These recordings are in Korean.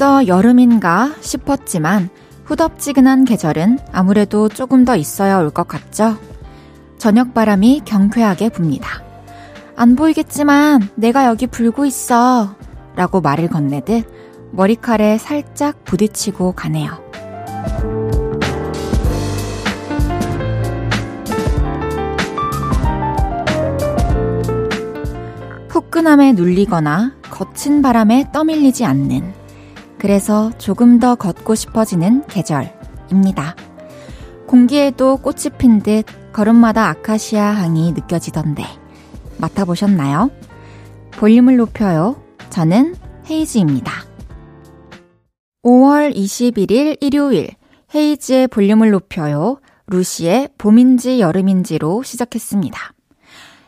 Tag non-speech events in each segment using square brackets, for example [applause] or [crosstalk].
벌써 여름인가 싶었지만 후덥지근한 계절은 아무래도 조금 더 있어야 올 것 같죠? 저녁 바람이 경쾌하게 붑니다. 안 보이겠지만 내가 여기 불고 있어. 라고 말을 건네듯 머리칼에 살짝 부딪히고 가네요. 후끈함에 눌리거나 거친 바람에 떠밀리지 않는 그래서 조금 더 걷고 싶어지는 계절입니다. 공기에도 꽃이 핀 듯 걸음마다 아카시아 향이 느껴지던데 맡아보셨나요? 볼륨을 높여요. 저는 헤이즈입니다. 5월 21일 일요일 헤이즈의 볼륨을 높여요. 루시의 봄인지 여름인지로 시작했습니다.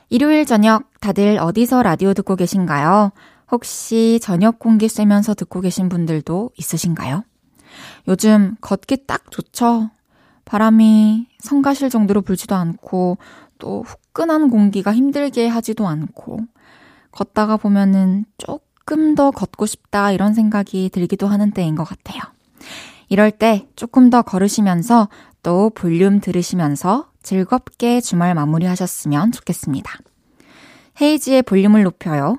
일요일 저녁 다들 어디서 라디오 듣고 계신가요? 혹시 저녁 공기 쐬면서 듣고 계신 분들도 있으신가요? 요즘 걷기 딱 좋죠? 바람이 성가실 정도로 불지도 않고 또 후끈한 공기가 힘들게 하지도 않고 걷다가 보면은 조금 더 걷고 싶다 이런 생각이 들기도 하는 때인 것 같아요. 이럴 때 조금 더 걸으시면서 또 볼륨 들으시면서 즐겁게 주말 마무리 하셨으면 좋겠습니다. 헤이지의 볼륨을 높여요.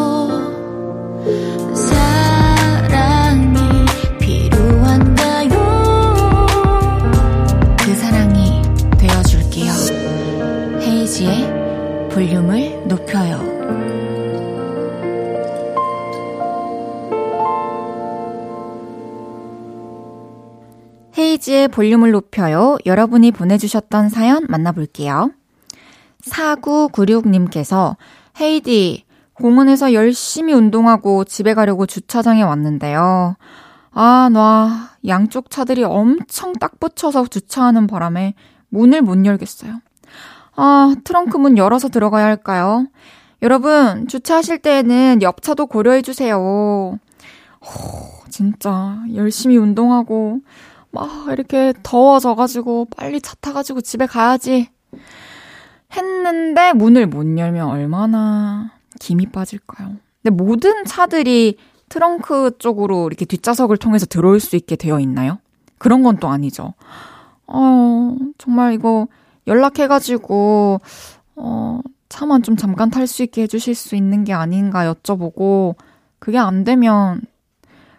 이은지의 볼륨을 높여요. 헤이지의 볼륨을 높여요. 여러분이 보내주셨던 사연 만나볼게요. 4996님께서 헤이디, 공원에서 열심히 운동하고 집에 가려고 주차장에 왔는데요. 아, 나 양쪽 차들이 엄청 딱 붙여서 주차하는 바람에 문을 못 열겠어요. 아, 트렁크 문 열어서 들어가야 할까요? 여러분, 주차하실 때에는 옆차도 고려해주세요. 호, 진짜, 열심히 운동하고, 막, 이렇게 더워져가지고, 빨리 차 타가지고 집에 가야지. 했는데, 문을 못 열면 얼마나 김이 빠질까요? 근데 모든 차들이 트렁크 쪽으로 이렇게 뒷좌석을 통해서 들어올 수 있게 되어 있나요? 그런 건 또 아니죠. 어, 정말 이거, 연락해가지고, 어, 차만 좀 잠깐 탈 수 있게 해주실 수 있는 게 아닌가 여쭤보고, 그게 안 되면,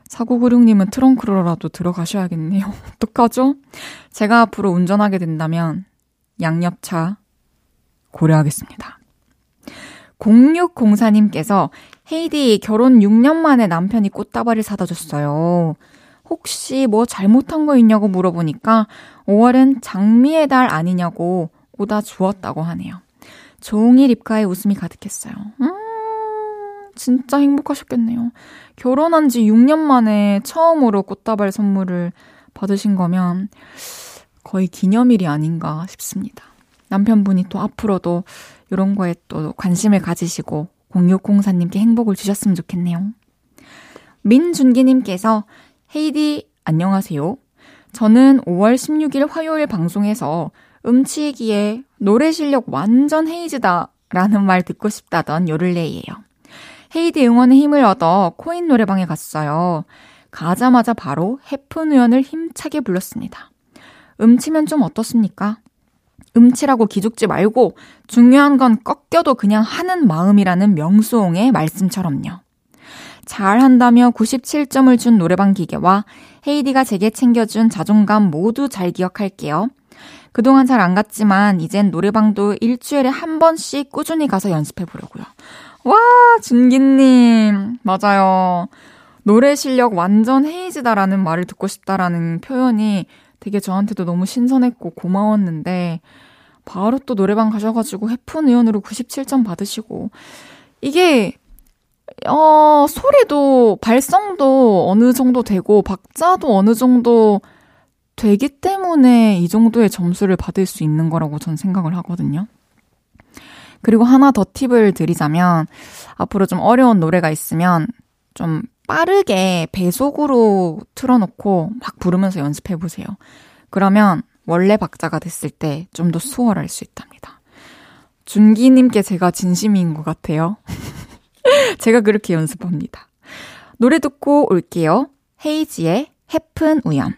4996님은 트렁크로라도 들어가셔야겠네요. [laughs] 어떡하죠? 제가 앞으로 운전하게 된다면, 양옆차 고려하겠습니다. 0604님께서 헤이디 결혼 6년 만에 남편이 꽃다발을 사다 줬어요. 혹시 뭐 잘못한 거 있냐고 물어보니까 5월은 장미의 달 아니냐고 오다 주었다고 하네요. 종일 입가에 웃음이 가득했어요. 음, 진짜 행복하셨겠네요. 결혼한 지 6년 만에 처음으로 꽃다발 선물을 받으신 거면 거의 기념일이 아닌가 싶습니다. 남편분이 또 앞으로도 이런 거에 또 관심을 가지시고 0604님께 행복을 주셨으면 좋겠네요. 민준기님께서 헤이디, 안녕하세요. 저는 5월 16일 화요일 방송에서 음치기에 노래 실력 완전 헤이즈다 라는 말 듣고 싶다던 요를레이예요. 헤이디 응원의 힘을 얻어 코인 노래방에 갔어요. 가자마자 바로 해픈 우연을 힘차게 불렀습니다. 음치면 좀 어떻습니까? 음치라고 기죽지 말고 중요한 건 꺾여도 그냥 하는 마음이라는 명수홍의 말씀처럼요. 잘한다며 97점을 준 노래방 기계와 헤이디가 제게 챙겨준 자존감 모두 잘 기억할게요. 그동안 잘 안 갔지만 이젠 노래방도 일주일에 한 번씩 꾸준히 가서 연습해 보려고요. 와, 준기님. 맞아요. 노래 실력 완전 헤이즈다라는 말을 듣고 싶다라는 표현이 되게 저한테도 너무 신선했고 고마웠는데, 바로 또 노래방 가셔가지고 해픈 의원으로 97점 받으시고, 이게 어, 소리도, 발성도 어느 정도 되고, 박자도 어느 정도 되기 때문에 이 정도의 점수를 받을 수 있는 거라고 전 생각을 하거든요. 그리고 하나 더 팁을 드리자면, 앞으로 좀 어려운 노래가 있으면, 좀 빠르게 배속으로 틀어놓고 막 부르면서 연습해 보세요. 그러면 원래 박자가 됐을 때 좀 더 수월할 수 있답니다. 준기님께 제가 진심인 것 같아요. [laughs] 제가 그렇게 연습합니다. 노래 듣고 올게요. 헤이지의 해픈 우연.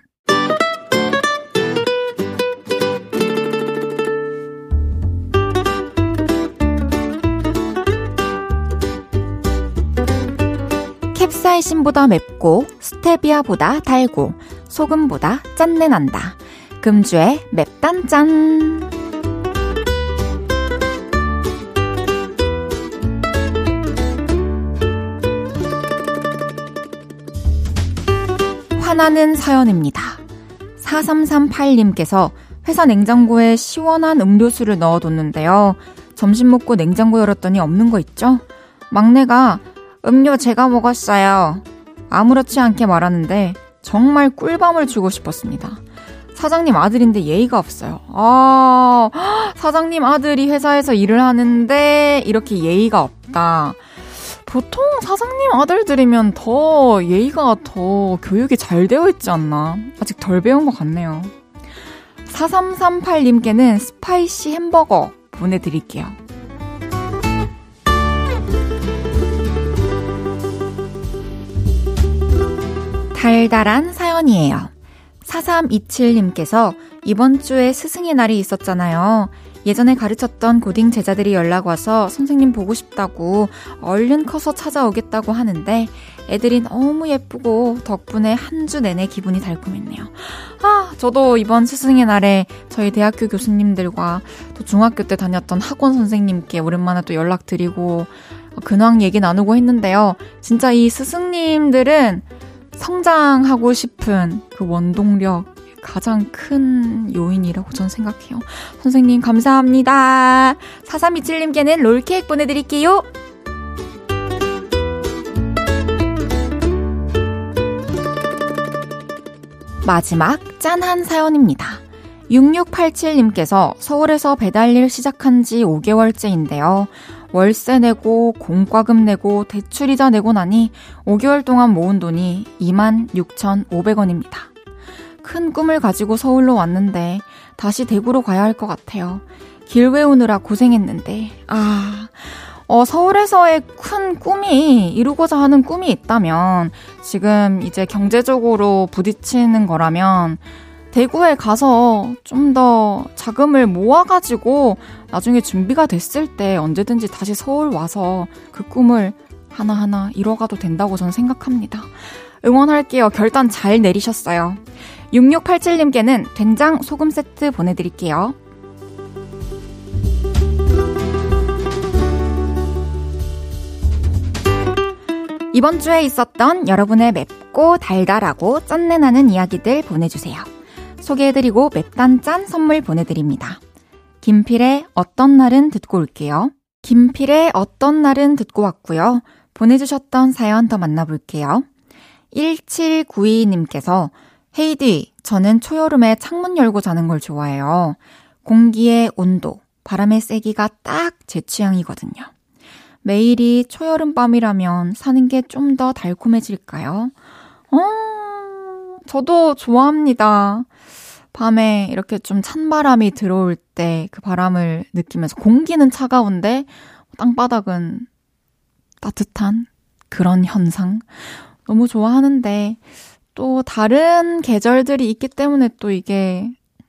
캡사이신보다 맵고 스테비아보다 달고 소금보다 짠내 난다. 금주의 맵단짠. 화나는 사연입니다. 4338님께서 회사 냉장고에 시원한 음료수를 넣어뒀는데요. 점심 먹고 냉장고 열었더니 없는 거 있죠? 막내가 음료 제가 먹었어요. 아무렇지 않게 말하는데 정말 꿀밤을 주고 싶었습니다. 사장님 아들인데 예의가 없어요. 아, [gasps] 사장님 아들이 회사에서 일을 하는데 이렇게 예의가 없다. 보통 사장님 아들들이면 더 예의가 더 교육이 잘 되어 있지 않나. 아직 덜 배운 것 같네요. 4338님께는 spicy 햄버거 보내드릴게요. 달달한 사연이에요. 4327님께서 이번 주에 스승의 날이 있었잖아요. 예전에 가르쳤던 고딩 제자들이 연락 와서 선생님 보고 싶다고 얼른 커서 찾아오겠다고 하는데 애들이 너무 예쁘고 덕분에 한 주 내내 기분이 달콤했네요. 아, 저도 이번 스승의 날에 저희 대학교 교수님들과 또 중학교 때 다녔던 학원 선생님께 오랜만에 또 연락드리고 근황 얘기 나누고 했는데요. 진짜 이 스승님들은 성장하고 싶은 그 원동력 가장 큰 요인이라고 전 생각해요. 선생님 감사합니다. 4327님께는 롤케이크 보내드릴게요. 마지막 짠한 사연입니다. 6687님께서 서울에서 배달일 시작한 지 5개월째인데요. 월세 내고 공과금 내고 대출 이자 내고 나니 5개월 동안 모은 돈이 26,500원입니다. 큰 꿈을 가지고 서울로 왔는데 다시 대구로 가야 할 것 같아요. 길 외우느라 고생했는데 아 어, 서울에서의 큰 꿈이 이루고자 하는 꿈이 있다면 지금 이제 경제적으로 부딪히는 거라면 대구에 가서 좀 더 자금을 모아가지고 나중에 준비가 됐을 때 언제든지 다시 서울 와서 그 꿈을 하나하나 이뤄가도 된다고 저는 생각합니다. 응원할게요. 결단 잘 내리셨어요. 6687님께는 된장 소금 세트 보내드릴게요. 이번 주에 있었던 여러분의 맵고 달달하고 짠내 나는 이야기들 보내주세요. 소개해드리고 맵단 짠 선물 보내드립니다. 김필의 어떤 날은 듣고 올게요. 김필의 어떤 날은 듣고 왔고요. 보내주셨던 사연 더 만나볼게요. 1792님께서 헤이디, 저는 초여름에 창문 열고 자는 걸 좋아해요. 공기의 온도, 바람의 세기가 딱 제 취향이거든요. 매일이 초여름 밤이라면 사는 게 좀 더 달콤해질까요? 어, 저도 좋아합니다. 밤에 이렇게 좀 찬바람이 들어올 때 그 바람을 느끼면서 공기는 차가운데 땅바닥은 따뜻한 그런 현상 너무 좋아하는데 또 다른 계절들이 있기 때문에 또 이게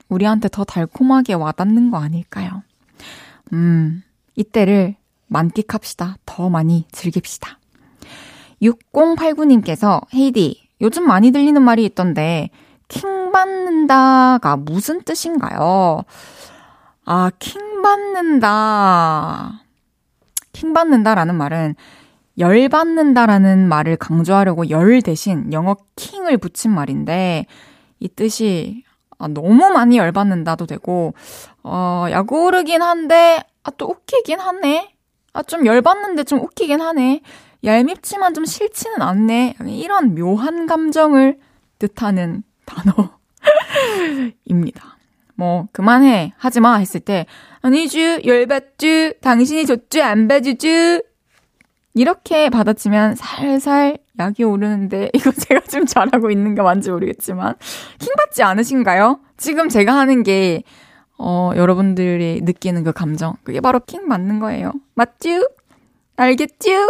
우리한테 더 달콤하게 와닿는 거 아닐까요? 음, 이때를 만끽합시다. 더 많이 즐깁시다. 6089님께서 헤이디, 요즘 많이 들리는 말이 있던데 킹 받는다가 무슨 뜻인가요? 아, 킹 받는다. 킹 받는다라는 말은 열 받는다라는 말을 강조하려고 열 대신 영어 킹을 붙인 말인데 이 뜻이 아, 너무 많이 열 받는다도 되고 어, 야구르긴 한데 아, 또 웃기긴 하네. 아, 좀 열받는데 좀 웃기긴 하네. 얄밉지만 좀 싫지는 않네. 이런 묘한 감정을 뜻하는 단어입니다. [laughs] 뭐, 그만해. 하지 마. 했을 때, 아니쥬, 열받쥬, 당신이 줬쥬, 안 봐주쥬. 이렇게 받아치면 살살 약이 오르는데, [laughs] 이거 제가 좀 잘하고 있는 게 맞는지 모르겠지만, 킹받지 않으신가요? 지금 제가 하는 게, 어, 여러분들이 느끼는 그 감정. 그게 바로 킹 맞는 거예요. 맞쥬? 알겠쥬?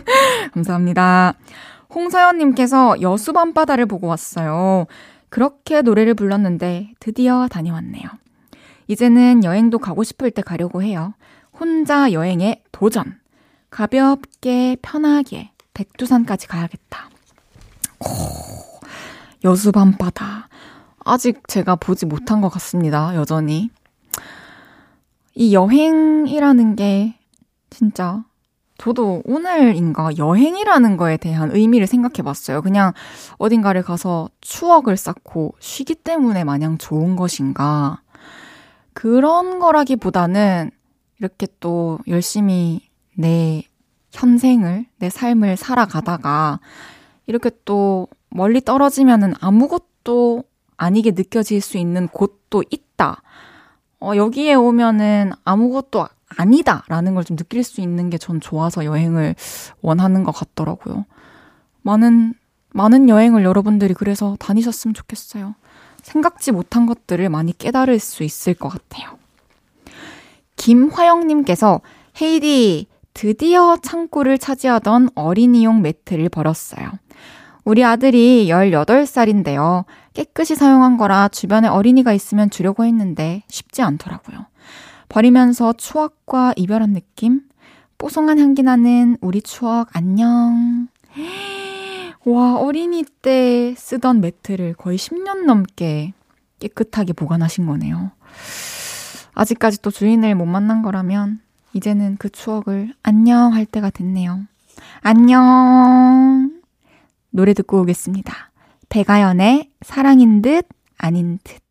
[laughs] 감사합니다. 홍서연님께서 여수 밤바다를 보고 왔어요. 그렇게 노래를 불렀는데 드디어 다녀왔네요. 이제는 여행도 가고 싶을 때 가려고 해요. 혼자 여행에 도전. 가볍게, 편하게, 백두산까지 가야겠다. 오, 여수 밤바다. 아직 제가 보지 못한 것 같습니다, 여전히. 이 여행이라는 게 진짜 저도 오늘인가 여행이라는 거에 대한 의미를 생각해 봤어요. 그냥 어딘가를 가서 추억을 쌓고 쉬기 때문에 마냥 좋은 것인가. 그런 거라기보다는 이렇게 또 열심히 내 현생을, 내 삶을 살아가다가 이렇게 또 멀리 떨어지면은 아무것도 아니게 느껴질 수 있는 곳도 있다. 어, 여기에 오면은 아무것도 아니다라는 걸 좀 느낄 수 있는 게 전 좋아서 여행을 원하는 것 같더라고요. 많은, 많은 여행을 여러분들이 그래서 다니셨으면 좋겠어요. 생각지 못한 것들을 많이 깨달을 수 있을 것 같아요. 김화영님께서 헤이디, 드디어 창고를 차지하던 어린이용 매트를 벌었어요. 우리 아들이 18살인데요. 깨끗이 사용한 거라 주변에 어린이가 있으면 주려고 했는데 쉽지 않더라고요. 버리면서 추억과 이별한 느낌? 뽀송한 향기 나는 우리 추억 안녕. [gasps] 와, 어린이 때 쓰던 매트를 거의 10년 넘게 깨끗하게 보관하신 거네요. 아직까지 또 주인을 못 만난 거라면 이제는 그 추억을 안녕 할 때가 됐네요. 안녕. 노래 듣고 오겠습니다. 배가연의 사랑인 듯 아닌 듯.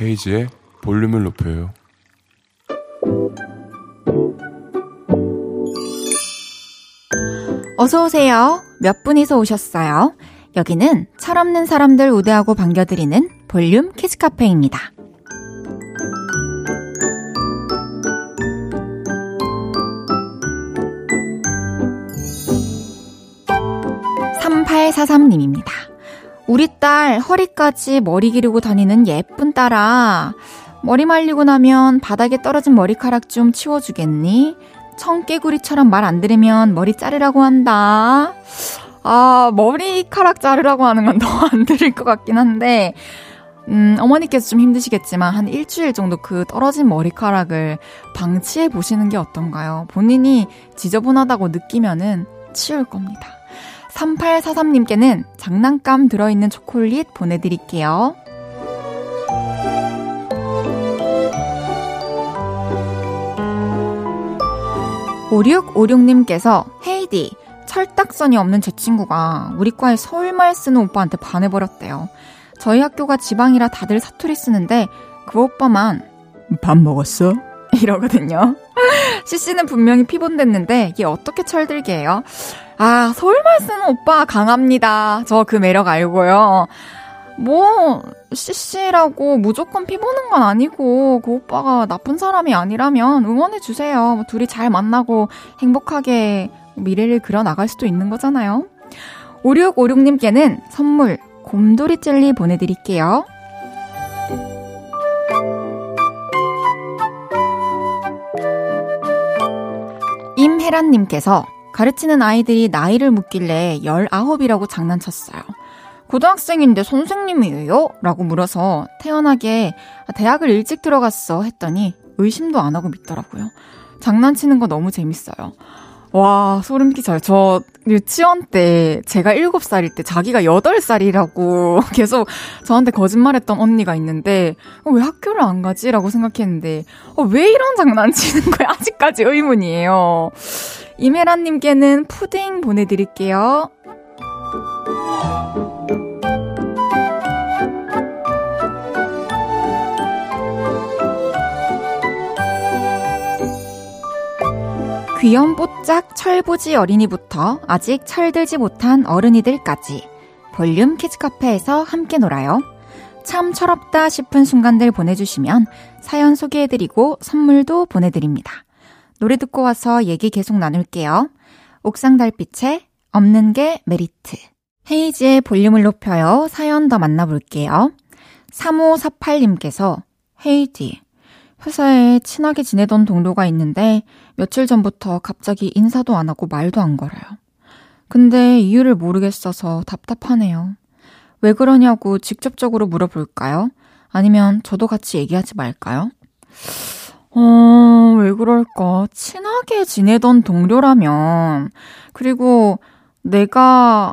헤이지의 볼륨을 높여요. 어서오세요. 몇 분이서 오셨어요? 여기는 철없는 사람들 우대하고 반겨드리는 볼륨 키즈카페입니다. 3843님입니다. 우리 딸 허리까지 머리 기르고 다니는 예쁜 딸아. 머리 말리고 나면 바닥에 떨어진 머리카락 좀 치워주겠니? 청개구리처럼 말 안 들으면 머리 자르라고 한다. 아, 머리카락 자르라고 하는 건 더 안 들을 것 같긴 한데, 음, 어머니께서 좀 힘드시겠지만, 한 일주일 정도 그 떨어진 머리카락을 방치해 보시는 게 어떤가요? 본인이 지저분하다고 느끼면은 치울 겁니다. 3843님께는 장난감 들어있는 초콜릿 보내드릴게요. 5656님께서 헤이디, 철딱선이 없는 제 친구가 우리 과에 서울말 쓰는 오빠한테 반해버렸대요. 저희 학교가 지방이라 다들 사투리 쓰는데 그 오빠만 밥 먹었어? 이러거든요. [laughs] CC는 분명히 피본됐는데 이게 어떻게 철들게 해요? 아, 서울말 쓰는 오빠 강합니다. 저 그 매력 알고요. 뭐, CC라고 무조건 피보는 건 아니고, 그 오빠가 나쁜 사람이 아니라면 응원해주세요. 뭐 둘이 잘 만나고 행복하게 미래를 그려나갈 수도 있는 거잖아요. 5656님께는 선물, 곰돌이 젤리 보내드릴게요. 임혜란님께서 가르치는 아이들이 나이를 묻길래 19이라고 장난쳤어요. 고등학생인데 선생님이에요? 라고 물어서 태연하게 대학을 일찍 들어갔어 했더니 의심도 안 하고 믿더라고요. 장난치는 거 너무 재밌어요. 와, 소름 끼쳐요. 저 유치원 때 제가 7살일 때 자기가 8살이라고 [laughs] 계속 저한테 거짓말했던 언니가 있는데 어, 왜 학교를 안 가지? 라고 생각했는데 어, 왜 이런 장난치는 거야? [laughs] 아직까지 의문이에요. 이메라님께는 푸딩 보내드릴게요. 귀염뽀짝 철부지 어린이부터 아직 철들지 못한 어른이들까지 볼륨 키즈카페에서 함께 놀아요. 참 철없다 싶은 순간들 보내주시면 사연 소개해드리고 선물도 보내드립니다. 노래 듣고 와서 얘기 계속 나눌게요. 옥상 달빛에 없는 게 메리트. 헤이지의 볼륨을 높여요. 사연 더 만나볼게요. 3548님께서 헤이디, 회사에 친하게 지내던 동료가 있는데 며칠 전부터 갑자기 인사도 안 하고 말도 안 걸어요. 근데 이유를 모르겠어서 답답하네요. 왜 그러냐고 직접적으로 물어볼까요? 아니면 저도 같이 얘기하지 말까요? 어, 왜 그럴까? 친하게 지내던 동료라면, 그리고 내가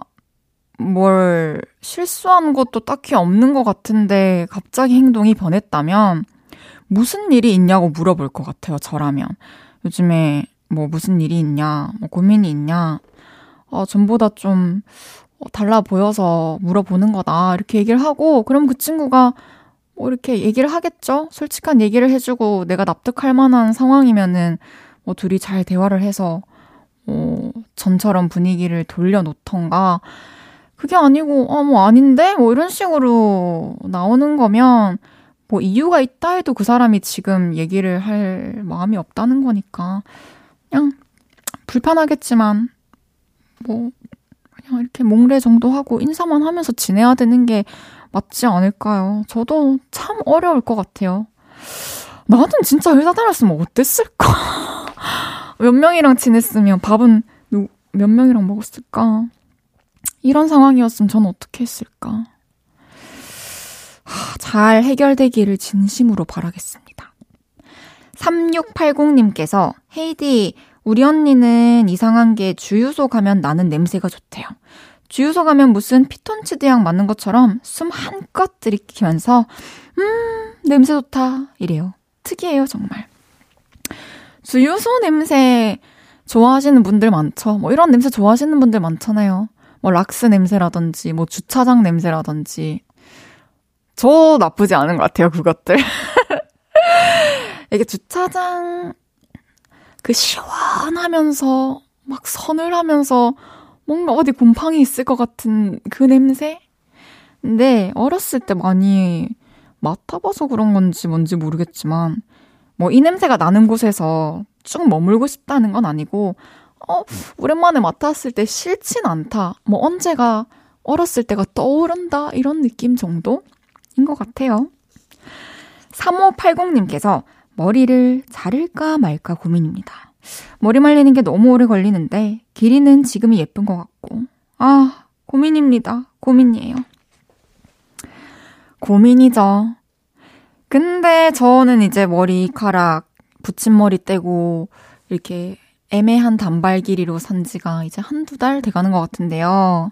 뭘 실수한 것도 딱히 없는 것 같은데 갑자기 행동이 변했다면, 무슨 일이 있냐고 물어볼 것 같아요, 저라면. 요즘에 뭐 무슨 일이 있냐, 뭐 고민이 있냐, 어, 전보다 좀 어, 달라 보여서 물어보는 거다. 이렇게 얘기를 하고, 그럼 그 친구가 뭐 이렇게 얘기를 하겠죠? 솔직한 얘기를 해주고 내가 납득할 만한 상황이면은 뭐 둘이 잘 대화를 해서 뭐 전처럼 분위기를 돌려놓던가 그게 아니고 어뭐 아닌데 뭐 이런 식으로 나오는 거면 뭐 이유가 있다 해도 그 사람이 지금 얘기를 할 마음이 없다는 거니까 그냥 불편하겠지만 뭐 그냥 이렇게 몽래 정도 하고 인사만 하면서 지내야 되는 게 맞지 않을까요? 저도 참 어려울 것 같아요. 나는 진짜 회사 다녔으면 어땠을까? [laughs] 몇 명이랑 지냈으면 밥은 몇 명이랑 먹었을까? 이런 상황이었으면 전 어떻게 했을까? 잘 해결되기를 진심으로 바라겠습니다. 3680님께서 헤이디, 우리 언니는 이상한 게 주유소 가면 나는 냄새가 좋대요. 주유소 가면 무슨 피톤치드 약 맞는 것처럼 숨 한껏 들이키면서 음 냄새 좋다 이래요. 특이해요 정말. 주유소 냄새 좋아하시는 분들 많죠. 뭐 이런 냄새 좋아하시는 분들 많잖아요. 뭐 락스 냄새라든지 뭐 주차장 냄새라든지 저 나쁘지 않은 것 같아요, 그것들. [laughs] 이게 주차장, 그 시원하면서, 막 서늘하면서, 뭔가 어디 곰팡이 있을 것 같은 그 냄새? 근데 어렸을 때 많이 맡아봐서 그런 건지 뭔지 모르겠지만, 뭐 이 냄새가 나는 곳에서 쭉 머물고 싶다는 건 아니고, 어, 오랜만에 맡았을 때 싫진 않다. 뭐 언제가 어렸을 때가 떠오른다. 이런 느낌 정도? 인 것 같아요. 3580님께서 머리를 자를까 말까 고민입니다. 머리 말리는 게 너무 오래 걸리는데 길이는 지금이 예쁜 것 같고 아 고민입니다. 고민이에요. 고민이죠. 근데 저는 이제 머리카락 붙임머리 떼고 이렇게 애매한 단발 길이로 산 지가 이제 한두 달 돼가는 것 같은데요.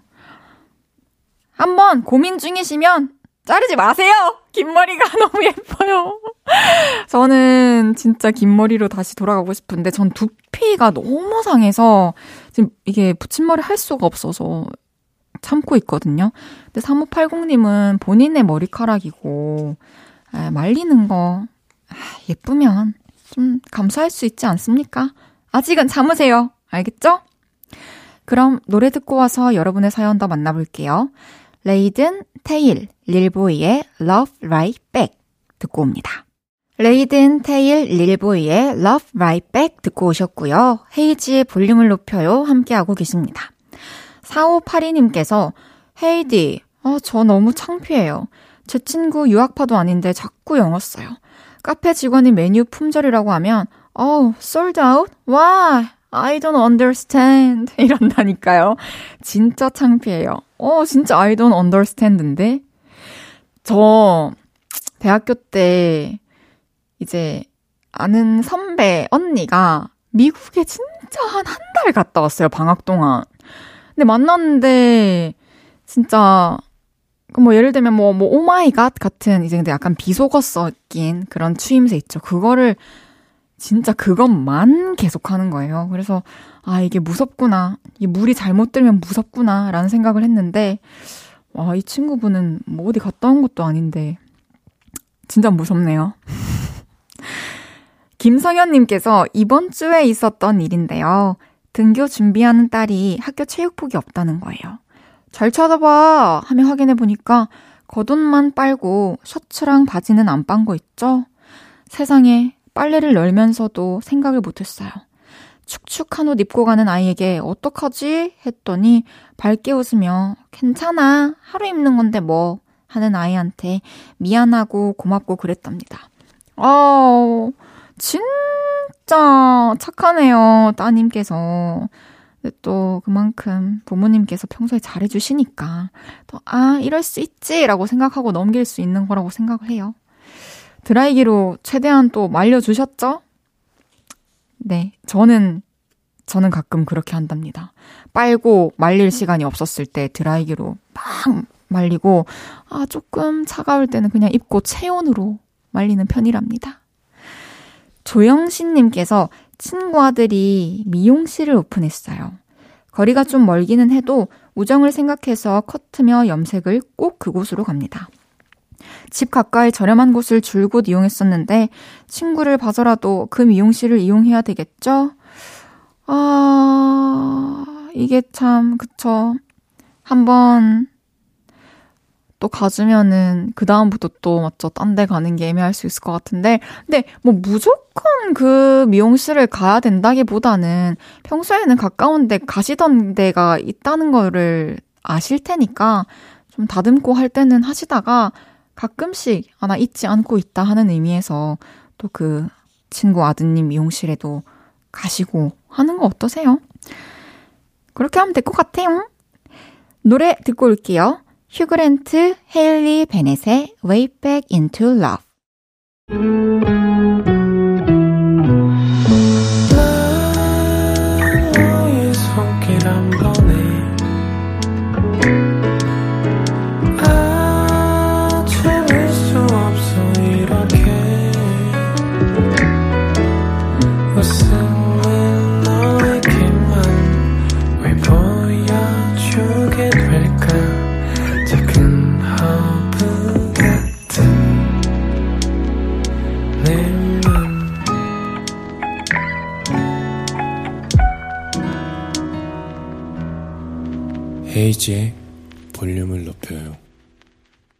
한번 고민 중이시면 자르지 마세요! 긴 머리가 [laughs] 너무 예뻐요. 저는 진짜 긴 머리로 다시 돌아가고 싶은데 전 두피가 너무 상해서 지금 이게 붙임머리 할 수가 없어서 참고 있거든요. 근데 3580님은 본인의 머리카락이고 아, 말리는 거 아, 예쁘면 좀 감수할 수 있지 않습니까? 아직은 참으세요. 알겠죠? 그럼 노래 듣고 와서 여러분의 사연 더 만나볼게요. 레이든 테일 릴보이의 Love Right Back 듣고 옵니다. 레이든 테일 릴보이의 Love Right Back 듣고 오셨고요. 헤이지의 볼륨을 높여요 함께하고 계십니다. 4582님께서 헤이디, 아, 저 너무 창피해요. 제 친구 유학파도 아닌데 자꾸 영어 써요. 카페 직원이 메뉴 품절이라고 하면 oh, sold out? Why? I don't understand. [laughs] 이런다니까요. 진짜 창피해요. 어, 진짜 I don't understand인데? 저, 대학교 때, 이제, 아는 선배, 언니가 미국에 진짜 한 한 달 갔다 왔어요, 방학 동안. 근데 만났는데, 진짜, 그뭐 예를 들면 뭐, 뭐, oh my god 같은, 이제 근데 약간 비속어 섞인 그런 추임새 있죠. 그거를 진짜 그것만 계속 하는 거예요. 그래서, 아, 이게 무섭구나. 이 물이 잘못 들면 무섭구나. 라는 생각을 했는데, 와, 이 친구분은 뭐 어디 갔다 온 것도 아닌데, 진짜 무섭네요. [laughs] 김성현님께서 이번 주에 있었던 일인데요. 등교 준비하는 딸이 학교 체육복이 없다는 거예요. 잘 찾아봐! 하며 확인해 보니까 겉옷만 빨고 셔츠랑 바지는 안 빤 거 있죠? 세상에 빨래를 널면서도 생각을 못했어요. 축축한 옷 입고 가는 아이에게 어떡하지? 했더니 밝게 웃으며 괜찮아. 하루 입는 건데 뭐. 하는 아이한테 미안하고 고맙고 그랬답니다. 아, 진짜 착하네요. 따님께서. 또 그만큼 부모님께서 평소에 잘해주시니까 또, 아, 이럴 수 있지라고 생각하고 넘길 수 있는 거라고 생각을 해요. 드라이기로 최대한 또 말려주셨죠? 네, 저는, 저는 가끔 그렇게 한답니다. 빨고 말릴 시간이 없었을 때 드라이기로 막 말리고, 아, 조금 차가울 때는 그냥 입고 체온으로 말리는 편이랍니다. 조영신님께서 친구 아들이 미용실을 오픈했어요. 거리가 좀 멀기는 해도 우정을 생각해서 커트며 염색을 꼭 그곳으로 갑니다. 집 가까이 저렴한 곳을 줄곧 이용했었는데 친구를 봐서라도 그 미용실을 이용해야 되겠죠? 아, 이게 참, 그쵸. 한번 또 가주면은 그 다음부터 또 맞죠 딴 데 가는 게 애매할 수 있을 것 같은데 근데 뭐 무조건 그 미용실을 가야 된다기보다는 평소에는 가까운 데 가시던 데가 있다는 거를 아실 테니까 좀 다듬고 할 때는 하시다가 가끔씩 아나 잊지 않고 있다 하는 의미에서 또 그 친구 아드님 미용실에도 가시고 하는 거 어떠세요? 그렇게 하면 될 것 같아요. 노래 듣고 올게요. 휴그랜트 헤일리 베넷의 Way Back Into Love 헤이지의 볼륨을 높여요.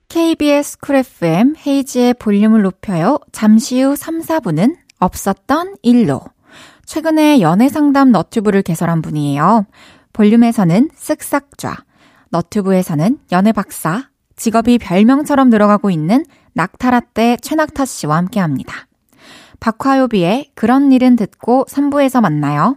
KBS 쿨 FM 헤이지의 볼륨을 높여요. 잠시 후 3, 4분은 없었던 일로. 최근에 연애 상담 너튜브를 개설한 분이에요. 볼륨에서는 쓱싹좌, 너튜브에서는 연애 박사, 직업이 별명처럼 들어가고 있는 낙타라떼 최낙타 씨와 함께 합니다. 박화요비의 그런 일은 듣고 3부에서 만나요.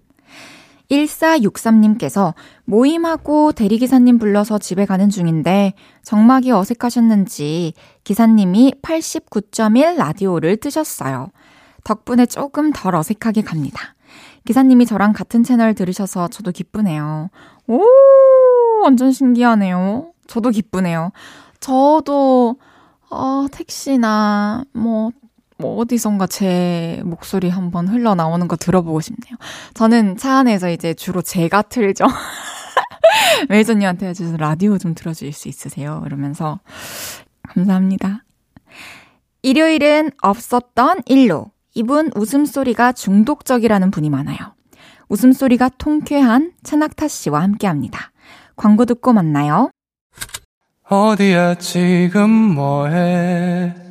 1463님께서 모임하고 대리기사님 불러서 집에 가는 중인데 정막이 어색하셨는지 기사님이 89.1 라디오를 뜨셨어요. 덕분에 조금 덜 어색하게 갑니다. 기사님이 저랑 같은 채널 들으셔서 저도 기쁘네요. 오, 완전 신기하네요. 저도 기쁘네요. 저도, 어, 택시나, 뭐, 뭐 어디선가 제 목소리 한번 흘러나오는 거 들어보고 싶네요. 저는 차 안에서 이제 주로 제가 틀죠. [laughs] 메이저님한테 해주셔서 라디오 좀 들어줄 수 있으세요? 이러면서 감사합니다. 일요일은 없었던 일로 이분 웃음소리가 중독적이라는 분이 많아요. 웃음소리가 통쾌한 천낙타 씨와 함께 합니다. 광고 듣고 만나요. 어디야 지금 뭐해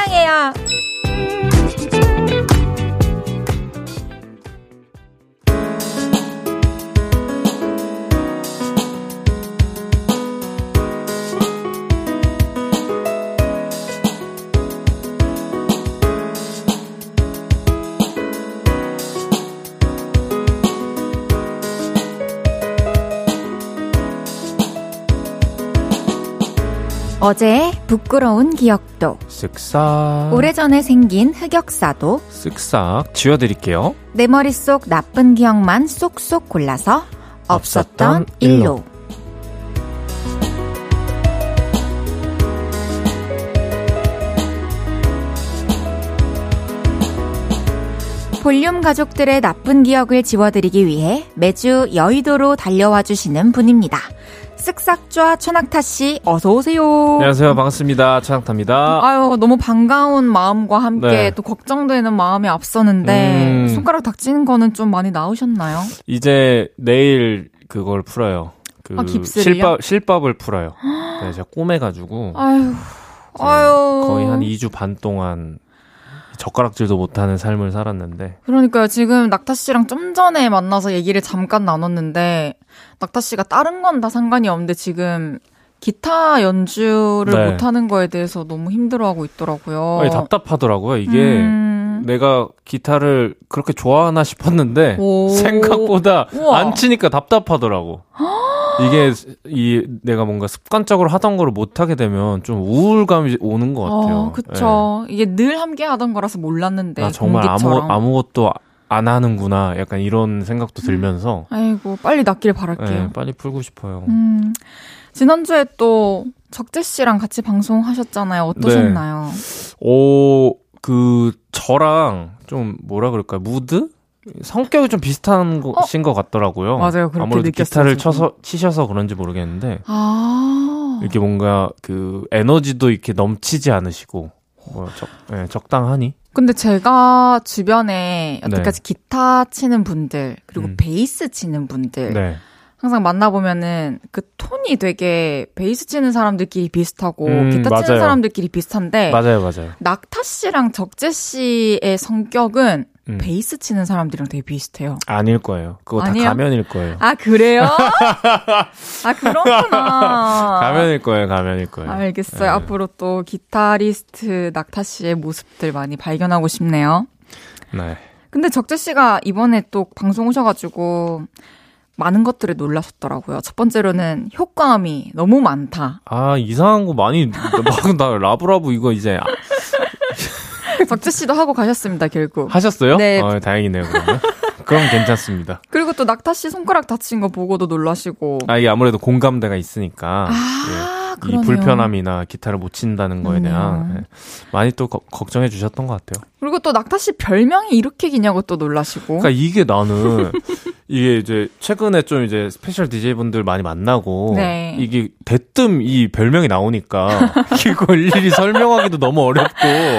사랑해요. 어제의 부끄러운 기억도. 쓱싹 오래전에 생긴 흑역사도. 쓱싹 지워드릴게요. 내 머릿속 나쁜 기억만 쏙쏙 골라서 없었던 일로. 볼륨 가족들의 나쁜 기억을 지워드리기 위해 매주 여의도로 달려와 주시는 분입니다. 쓱싹좌 최낙타 씨, 어서 오세요. 안녕하세요 반갑습니다 차상타입니다 아유, 너무 반가운 마음과 함께 네. 또 걱정되는 마음이 앞서는데 음. 손가락 닥치는 거는 좀 많이 나으셨나요? 이제 내일 그걸 풀어요 그 아? 실밥 실밥을 풀어요 [gasps] 네, 제가 꼬매가지고 아유, 아유. 거의 한 2주 반 동안 젓가락질도 못하는 삶을 살았는데 그러니까요. 지금 낙타 씨랑 좀 전에 만나서 얘기를 잠깐 나눴는데 낙타 씨가 다른 건 다 상관이 없는데 지금 기타 연주를 네. 못하는 거에 대해서 너무 힘들어하고 있더라고요. 아니, 답답하더라고요 이게 음. 내가 기타를 그렇게 좋아하나 싶었는데 오. [laughs] 생각보다 우와. 안 치니까 답답하더라고. [gasps] 이게 이 내가 뭔가 습관적으로 하던 거를 못 하게 되면 좀 우울감이 오는 것 같아요. 어, 그쵸. 이게 늘 함께 하던 거라서 몰랐는데. 예. 나 정말 아무 공기처럼. 아무것도 안 하는구나. 약간 이런 생각도 들면서 아이고, 빨리 낫길 바랄게요. 예, 빨리 풀고 싶어요. 음, 지난주에 또 적재 씨랑 같이 방송하셨잖아요. 어떠셨나요? 네. 오, 그 저랑 좀 뭐라 그럴까요? 무드? 성격이 좀 비슷한 것인 것 같더라고요. 어? 맞아요. 그렇게 아무래도 느꼈어요, 기타를 저도. 쳐서 치셔서 그런지 모르겠는데 아. 이렇게 뭔가 그 에너지도 이렇게 넘치지 않으시고 뭐 적, 예, 적당하니 근데 제가 주변에 여태까지 기타 치는 분들, 그리고 음. 베이스 치는 분들, 네. 항상 만나보면은 그 톤이 되게 베이스 치는 사람들끼리 비슷하고, 음, 기타 치는 맞아요. 사람들끼리 비슷한데, 맞아요, 맞아요. 낙타 씨랑 적재 씨의 성격은 음. 베이스 치는 사람들이랑 되게 비슷해요. 아닐 거예요. 그거 아니에요? 다 가면일 거예요. 아, 그래요? [laughs] 아, 그렇구나. 가면일 거예요, 가면일 거예요. 알겠어요. 네. 앞으로 또 기타리스트 낙타 씨의 모습들 많이 발견하고 싶네요. 네. 근데 적재 씨가 이번에 또 방송 오셔가지고 많은 것들에 놀라셨더라고요. 첫 번째로는 효과음이 너무 많다. 아 이상한 거 많이 [laughs] 막 나 라브라브 이거 이제 적재 씨도 하고 가셨습니다, 결국. 하셨어요? 네. 어, 다행이네요. 그러면 [laughs] 그럼 괜찮습니다. 그리고 또 낙타 씨 손가락 다친 거 보고도 놀라시고. 아 이게 아무래도 공감대가 있으니까 아, 예, 이 그러네요. 불편함이나 기타를 못 친다는 거에 대한. 예, 많이 또 거- 걱정해 주셨던 것 같아요. 그리고 또 낙타 씨 별명이 이렇게 기냐고 또 놀라시고. 그러니까 이게 나는 [laughs] 이게 이제 최근에 좀 이제 special DJ 분들 많이 만나고 네. 이게 대뜸 이 별명이 나오니까 [laughs] 이걸 일일이 설명하기도 너무 어렵고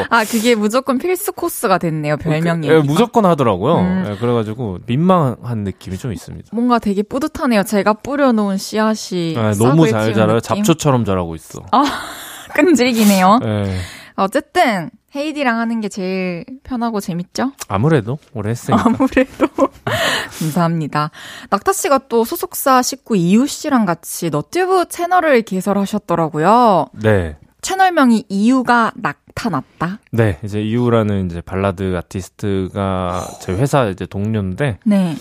아, 그게 무조건 필수 코스가 됐네요, 별명이. 예, 무조건 하더라고요. 음. 예, 그래가지고 민망한 느낌이 좀 있습니다. 뭔가 되게 뿌듯하네요. 제가 뿌려놓은 씨앗이. 아, 너무 잘 자라요. 잡초처럼 자라고 있어. [laughs] 끈질기네요. 예. 어쨌든 헤이디랑 하는 게 제일 편하고 재밌죠? 아무래도 오래 했으니까. [laughs] 아무래도 [laughs] 감사합니다. 낙타 씨가 또 소속사 식구 이유 씨랑 같이 너튜브 채널을 개설하셨더라고요. 네. 채널명이 이유가 나타났다. 네. 이제 이유라는 이제 발라드 아티스트가 제 회사 이제 동료인데 네.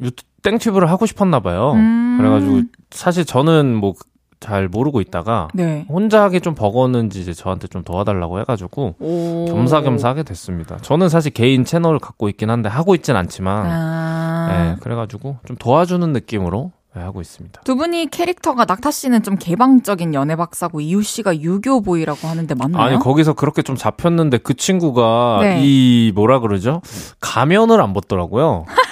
유튜 땡튜브를 하고 싶었나 봐요. 음. 그래가지고 사실 저는 뭐 잘 모르고 있다가 네. 혼자 하기 좀 버거는지 이제 저한테 좀 도와달라고 해가지고 오. 겸사겸사 하게 됐습니다. 저는 사실 개인 채널을 갖고 있긴 한데 하고 있진 않지만 아. 네, 그래가지고 좀 도와주는 느낌으로 네, 하고 있습니다. 두 분이 캐릭터가 낙타 씨는 좀 개방적인 연애 박사고 이유 씨가 유교 보이라고 하는데 맞나요? 아니 거기서 그렇게 좀 잡혔는데 그 친구가 네. 이 뭐라 그러죠? 가면을 안 벗더라고요. [laughs]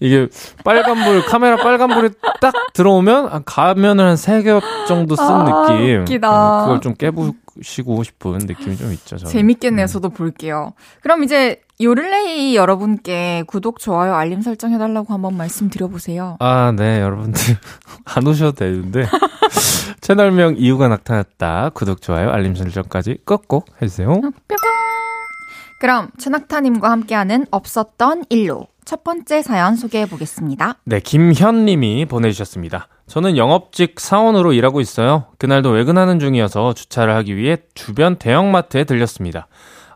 이게 빨간불 카메라 빨간불이 딱 들어오면 한 가면을 한 세 겹 정도 쓴 아, 느낌. 웃기다. 네, 그걸 좀 깨부시고 싶은 느낌이 좀 있죠. 저는. 재밌겠네요. 음. 저도 볼게요. 그럼 이제 요를레이 여러분께 구독, 좋아요, 알림 설정 해달라고 한번 말씀드려보세요. 아, 네, 여러분들. [laughs] 안 오셔도 되는데. [laughs] 채널명 이유가 나타났다. 구독, 좋아요, 알림 설정까지 꼭꼭 해주세요. 뿅뿅. 그럼 최낙타님과 함께하는 없었던 일로 첫 번째 사연 소개해 보겠습니다. 네, 김현 님이 보내주셨습니다. 저는 영업직 사원으로 일하고 있어요. 그날도 외근하는 중이어서 주차를 하기 위해 주변 대형마트에 들렸습니다.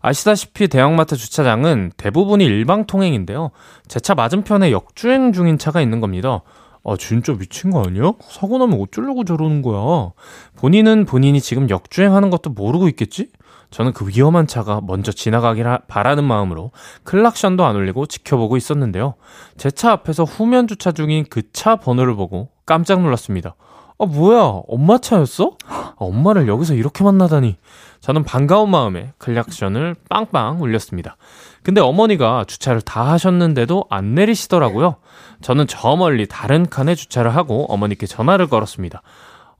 아시다시피 대형마트 주차장은 대부분이 일방 통행인데요. 제 차 맞은편에 역주행 중인 차가 있는 겁니다. 아, 진짜 미친 거 아니야? 사고 나면 어쩌려고 저러는 거야? 본인은 본인이 지금 역주행하는 것도 모르고 있겠지? 저는 그 위험한 차가 먼저 지나가길 하- 바라는 마음으로 클락션도 안 울리고 지켜보고 있었는데요. 제 차 앞에서 후면 주차 중인 그 차 번호를 보고 깜짝 놀랐습니다. 아, 뭐야? 엄마 차였어? 아, 엄마를 여기서 이렇게 만나다니. 저는 반가운 마음에 클락션을 빵빵 울렸습니다. 근데 어머니가 주차를 다 하셨는데도 안 내리시더라고요. 저는 저 멀리 다른 칸에 주차를 하고 어머니께 전화를 걸었습니다.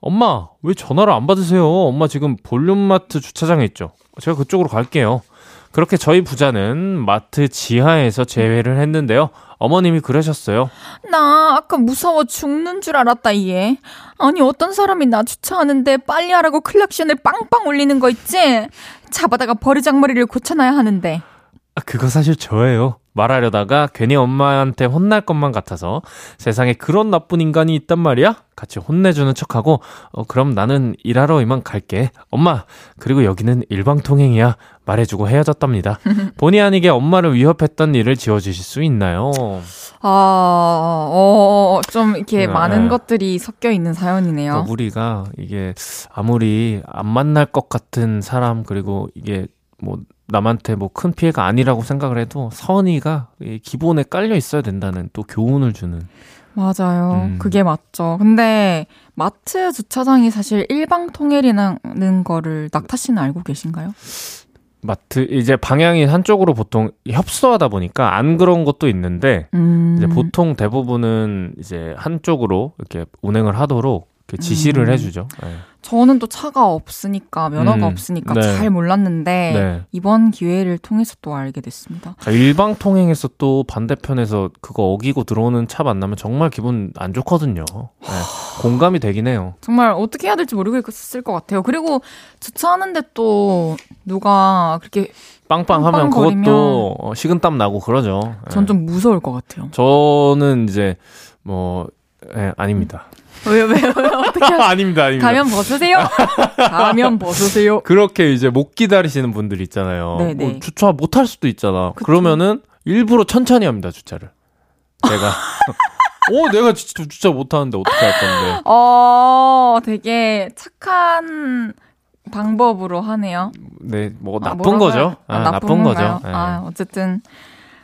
엄마, 왜 전화를 안 받으세요? 엄마 지금 볼륨마트 주차장에 있죠. 제가 그쪽으로 갈게요. 그렇게 저희 부자는 마트 지하에서 재회를 했는데요. 어머님이 그러셨어요. 나 아까 무서워 죽는 줄 알았다 얘. 아니 어떤 사람이 나 주차하는데 빨리 하라고 클락션을 빵빵 울리는 거 있지? 잡아다가 버르장머리를 고쳐놔야 하는데. 아, 그거 사실 저예요. 말하려다가 괜히 엄마한테 혼날 것만 같아서 세상에 그런 나쁜 인간이 있단 말이야? 같이 혼내주는 척하고 어, 그럼 나는 일하러 이만 갈게. 엄마, 그리고 여기는 일방통행이야. 말해주고 헤어졌답니다. [laughs] 본의 아니게 엄마를 위협했던 일을 지워주실 수 있나요? 아, 어, 좀 이렇게 네. 많은 것들이 섞여 있는 사연이네요. 그러니까 우리가 이게 아무리 안 만날 것 같은 사람 그리고 이게 뭐 남한테 뭐 큰 피해가 아니라고 생각을 해도 선의가 이 기본에 깔려 있어야 된다는 또 교훈을 주는 맞아요. 음. 그게 맞죠. 근데 마트 주차장이 사실 일방 통일이라는 거를 낙타 씨는 알고 계신가요? 마트 이제 방향이 한쪽으로 보통 협소하다 보니까 안 그런 것도 있는데 음. 이제 보통 대부분은 이제 한쪽으로 이렇게 운행을 하도록 지시를 음. 해주죠. 네. 저는 또 차가 없으니까 면허가 음, 없으니까 네. 잘 몰랐는데 네. 이번 기회를 통해서 또 알게 됐습니다. 자, 일방 통행에서 또 반대편에서 그거 어기고 들어오는 차 만나면 정말 기분 안 좋거든요. 네. 공감이 되긴 해요. 정말 어떻게 해야 될지 모르겠을 것 같아요. 그리고 주차하는데 또 누가 그렇게 빵빵하면 그것도 어, 식은땀 나고 그러죠. 전 네. 좀 무서울 것 같아요. 저는 이제 뭐 예, 아닙니다. 왜요, 왜요? 어떻게 하시... [laughs] 아닙니다, 아닙니다. 가면 벗으세요? 가면 벗으세요? [laughs] 그렇게 이제 못 기다리시는 분들 있잖아요. 네네. 뭐 주차 못 할 수도 있잖아. 그쵸. 그러면은 일부러 천천히 합니다, 주차를. 제가. [laughs] 어, 내가 진짜 주차 못 하는데 어떻게 할 건데. 어, 되게 착한 방법으로 하네요. 네, 뭐 아, 나쁜? 거죠. 아, 아, 나쁜, 건가요? 거죠. 예. 아, 어쨌든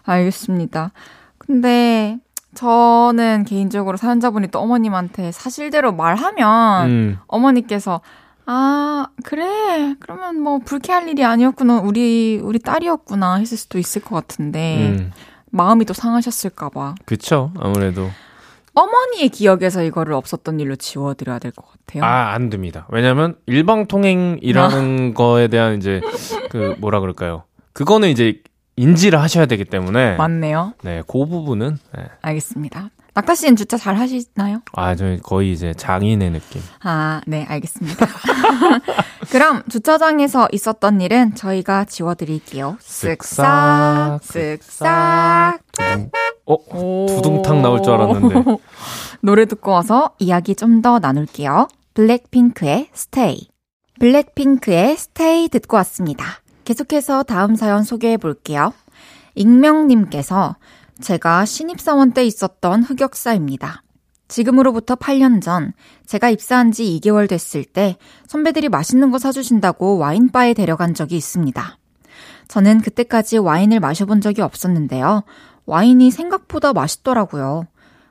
알겠습니다. 근데 저는 개인적으로 사연자분이 또 어머님한테 사실대로 말하면 음, 어머니께서 아 그래 그러면 뭐 불쾌할 일이 아니었구나 우리 우리 딸이었구나 했을 수도 있을 것 같은데 음, 마음이 또 상하셨을까봐 그쵸. 아무래도. 어머니의 기억에서 이거를 없었던 일로 지워드려야 될 것 같아요. 아, 안 됩니다. 왜냐면 일방통행이라는 거에 대한 이제 그 뭐라 그럴까요? 그거는 이제 인지를 하셔야 되기 때문에 맞네요. 네, 그 부분은 네. 알겠습니다. 낙타 씨는 주차 잘 하시나요? 아, 저 거의 이제 장인의 느낌. 아, 네, 알겠습니다. [laughs] 그럼 주차장에서 있었던 일은 저희가 지워드릴게요. 쓱싹, 쓱싹. 어, 두둥탕 나올 줄 알았는데. [laughs] 노래 듣고 와서 이야기 좀 더 나눌게요. 블랙핑크의 스테이. 블랙핑크의 스테이 듣고 왔습니다. 계속해서 다음 사연 소개해 볼게요. 익명님께서 제가 신입사원 때 있었던 흑역사입니다. 지금으로부터 8년 전 제가 입사한 지 2개월 됐을 때 선배들이 맛있는 거 사주신다고 와인바에 데려간 적이 있습니다. 저는 그때까지 와인을 마셔본 적이 없었는데요. 와인이 생각보다 맛있더라고요.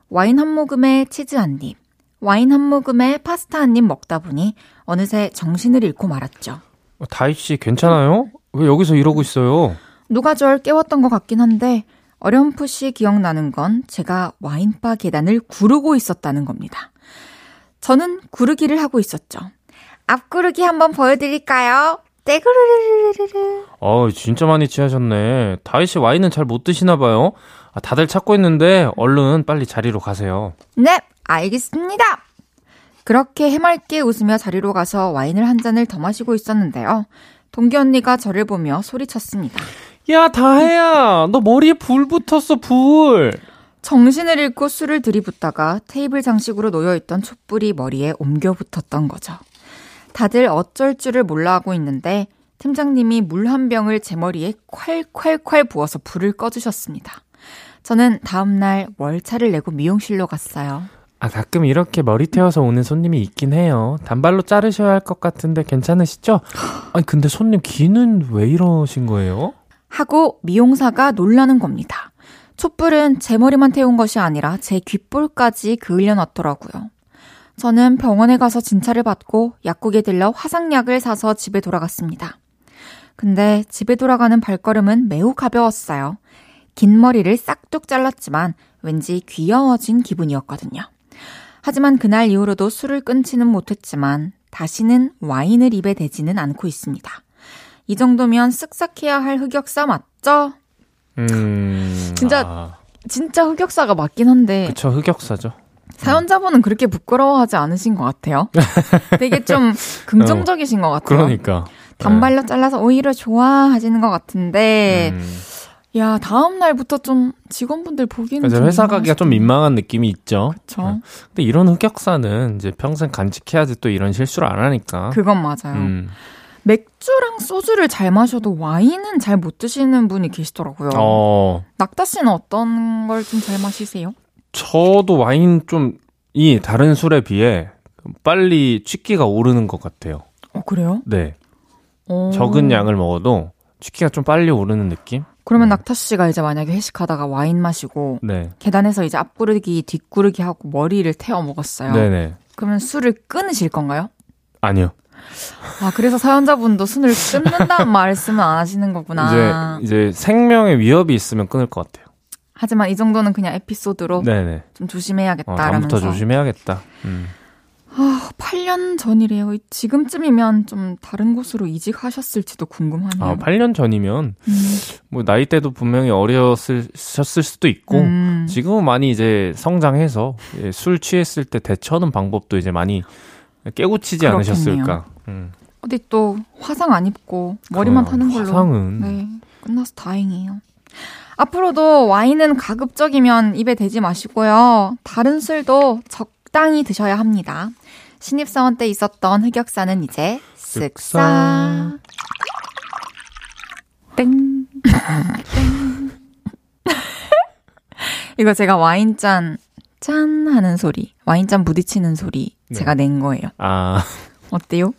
와인 한 모금에 치즈 한 입, 와인 한 모금에 파스타 한 입 먹다 보니 어느새 정신을 잃고 말았죠. 어, 다희 씨 괜찮아요? 왜 여기서 이러고 있어요? 누가 절 깨웠던 것 같긴 한데 어렴풋이 기억나는 건 제가 와인바 계단을 구르고 있었다는 겁니다. 저는 구르기를 하고 있었죠. 앞구르기 한번 보여드릴까요? 떼구르르르르르. 어, 진짜 많이 취하셨네. 다희 씨 와인은 잘 못 드시나 봐요. 아, 다들 찾고 있는데 얼른 빨리 자리로 가세요. 네, 알겠습니다. 그렇게 해맑게 웃으며 자리로 가서 와인을 한 잔을 더 마시고 있었는데요. 동기 언니가 저를 보며 소리쳤습니다. 야, 다혜야, 너 머리에 불 붙었어, 불. 정신을 잃고 술을 들이붓다가 테이블 장식으로 놓여있던 촛불이 머리에 옮겨 붙었던 거죠. 다들 어쩔 줄을 몰라 하고 있는데 팀장님이 물 한 병을 제 머리에 콸콸콸 부어서 불을 꺼주셨습니다. 저는 다음날 월차를 내고 미용실로 갔어요. 아, 가끔 이렇게 머리 태워서 오는 손님이 있긴 해요. 단발로 자르셔야 할 것 같은데 괜찮으시죠? [gasps] 아니, 근데 손님 귀는 왜 이러신 거예요? 하고 미용사가 놀라는 겁니다. 촛불은 제 머리만 태운 것이 아니라 제 귓볼까지 그을려 놨더라고요. 저는 병원에 가서 진찰을 받고 약국에 들러 화상약을 사서 집에 돌아갔습니다. 근데 집에 돌아가는 발걸음은 매우 가벼웠어요. 긴 머리를 싹둑 잘랐지만 왠지 귀여워진 기분이었거든요. 하지만 그날 이후로도 술을 끊지는 못했지만 다시는 와인을 입에 대지는 않고 있습니다. 이 정도면 쓱싹해야 할 흑역사 맞죠? 음. 진짜 아, 진짜 흑역사가 맞긴 한데 그쵸, 흑역사죠. 사연자분은 그렇게 부끄러워하지 않으신 것 같아요. [laughs] 되게 좀 긍정적이신 것 같아요. 그러니까. 단발로 잘라서 오히려 좋아하시는 것 같은데 음. 야 다음 날부터 좀 직원분들 보기는 좀 회사 가기가 좀 민망한 느낌이 있죠. 그렇죠. 근데 이런 흑역사는 이제 평생 간직해야지 또 이런 실수를 안 하니까. 그건 맞아요. 음. 맥주랑 소주를 잘 마셔도 와인은 잘 못 드시는 분이 계시더라고요. 어, 낙타 씨는 어떤 걸 좀 잘 마시세요? 저도 와인 좀, 이 다른 술에 비해 빨리 취기가 오르는 것 같아요. 어 그래요? 네. 어. 적은 양을 먹어도 취기가 좀 빨리 오르는 느낌? 그러면 낙타 씨가 이제 만약에 회식하다가 와인 마시고 네. 계단에서 이제 앞구르기 뒷구르기 하고 머리를 태워 먹었어요. 네네. 그러면 술을 끊으실 건가요? 아니요. 아 그래서 사연자분도 술을 끊는다는 [laughs] 말씀은 안 하시는 거구나. 이제, 이제 생명의 위협이 있으면 끊을 것 같아요. 하지만 이 정도는 그냥 에피소드로 네네. 좀 어, 조심해야겠다라면서. 다음부터 조심해야겠다. 음. 아, 8년 전이래요. 지금쯤이면 좀 다른 곳으로 이직하셨을지도 궁금하네요. 아, 8년 전이면 음, 뭐 나이 때도 분명히 어렸을 수도 있고 음. 지금은 많이 이제 성장해서 예, 술 취했을 때 대처하는 방법도 이제 많이 깨우치지 그렇겠네요. 않으셨을까. 음. 어디 또 화상 안 입고 머리만 그래요. 타는 걸로. 화상은 네, 끝나서 다행이에요. 앞으로도 와인은 가급적이면 입에 대지 마시고요. 다른 술도 적당히 드셔야 합니다. 신입사원 때 있었던 흑역사는 이제 쓱싹. 땡. [laughs] 이거 제가 와인잔 짠 하는 소리, 와인잔 부딪히는 소리 네. 제가 낸 거예요. 아 어때요?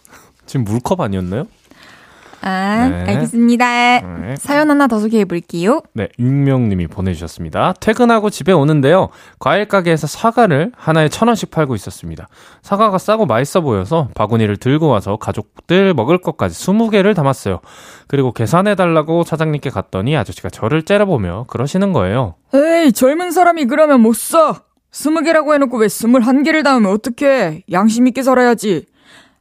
지금 물컵 아니었나요? 아, 네. 알겠습니다. 네. 사연 하나 더 소개해 볼게요. 네, 익명님이 보내주셨습니다. 퇴근하고 집에 오는데요. 과일 가게에서 사과를 하나에 천 원씩 팔고 있었습니다. 사과가 싸고 맛있어 보여서 바구니를 들고 와서 가족들 먹을 것까지 20개를 담았어요. 그리고 계산해 달라고 사장님께 갔더니 아저씨가 저를 째려보며 그러시는 거예요. 에이, 젊은 사람이 그러면 못 사. 스무 개라고 해놓고 왜 스물한 개를 담으면 어떡해. 양심 있게 살아야지.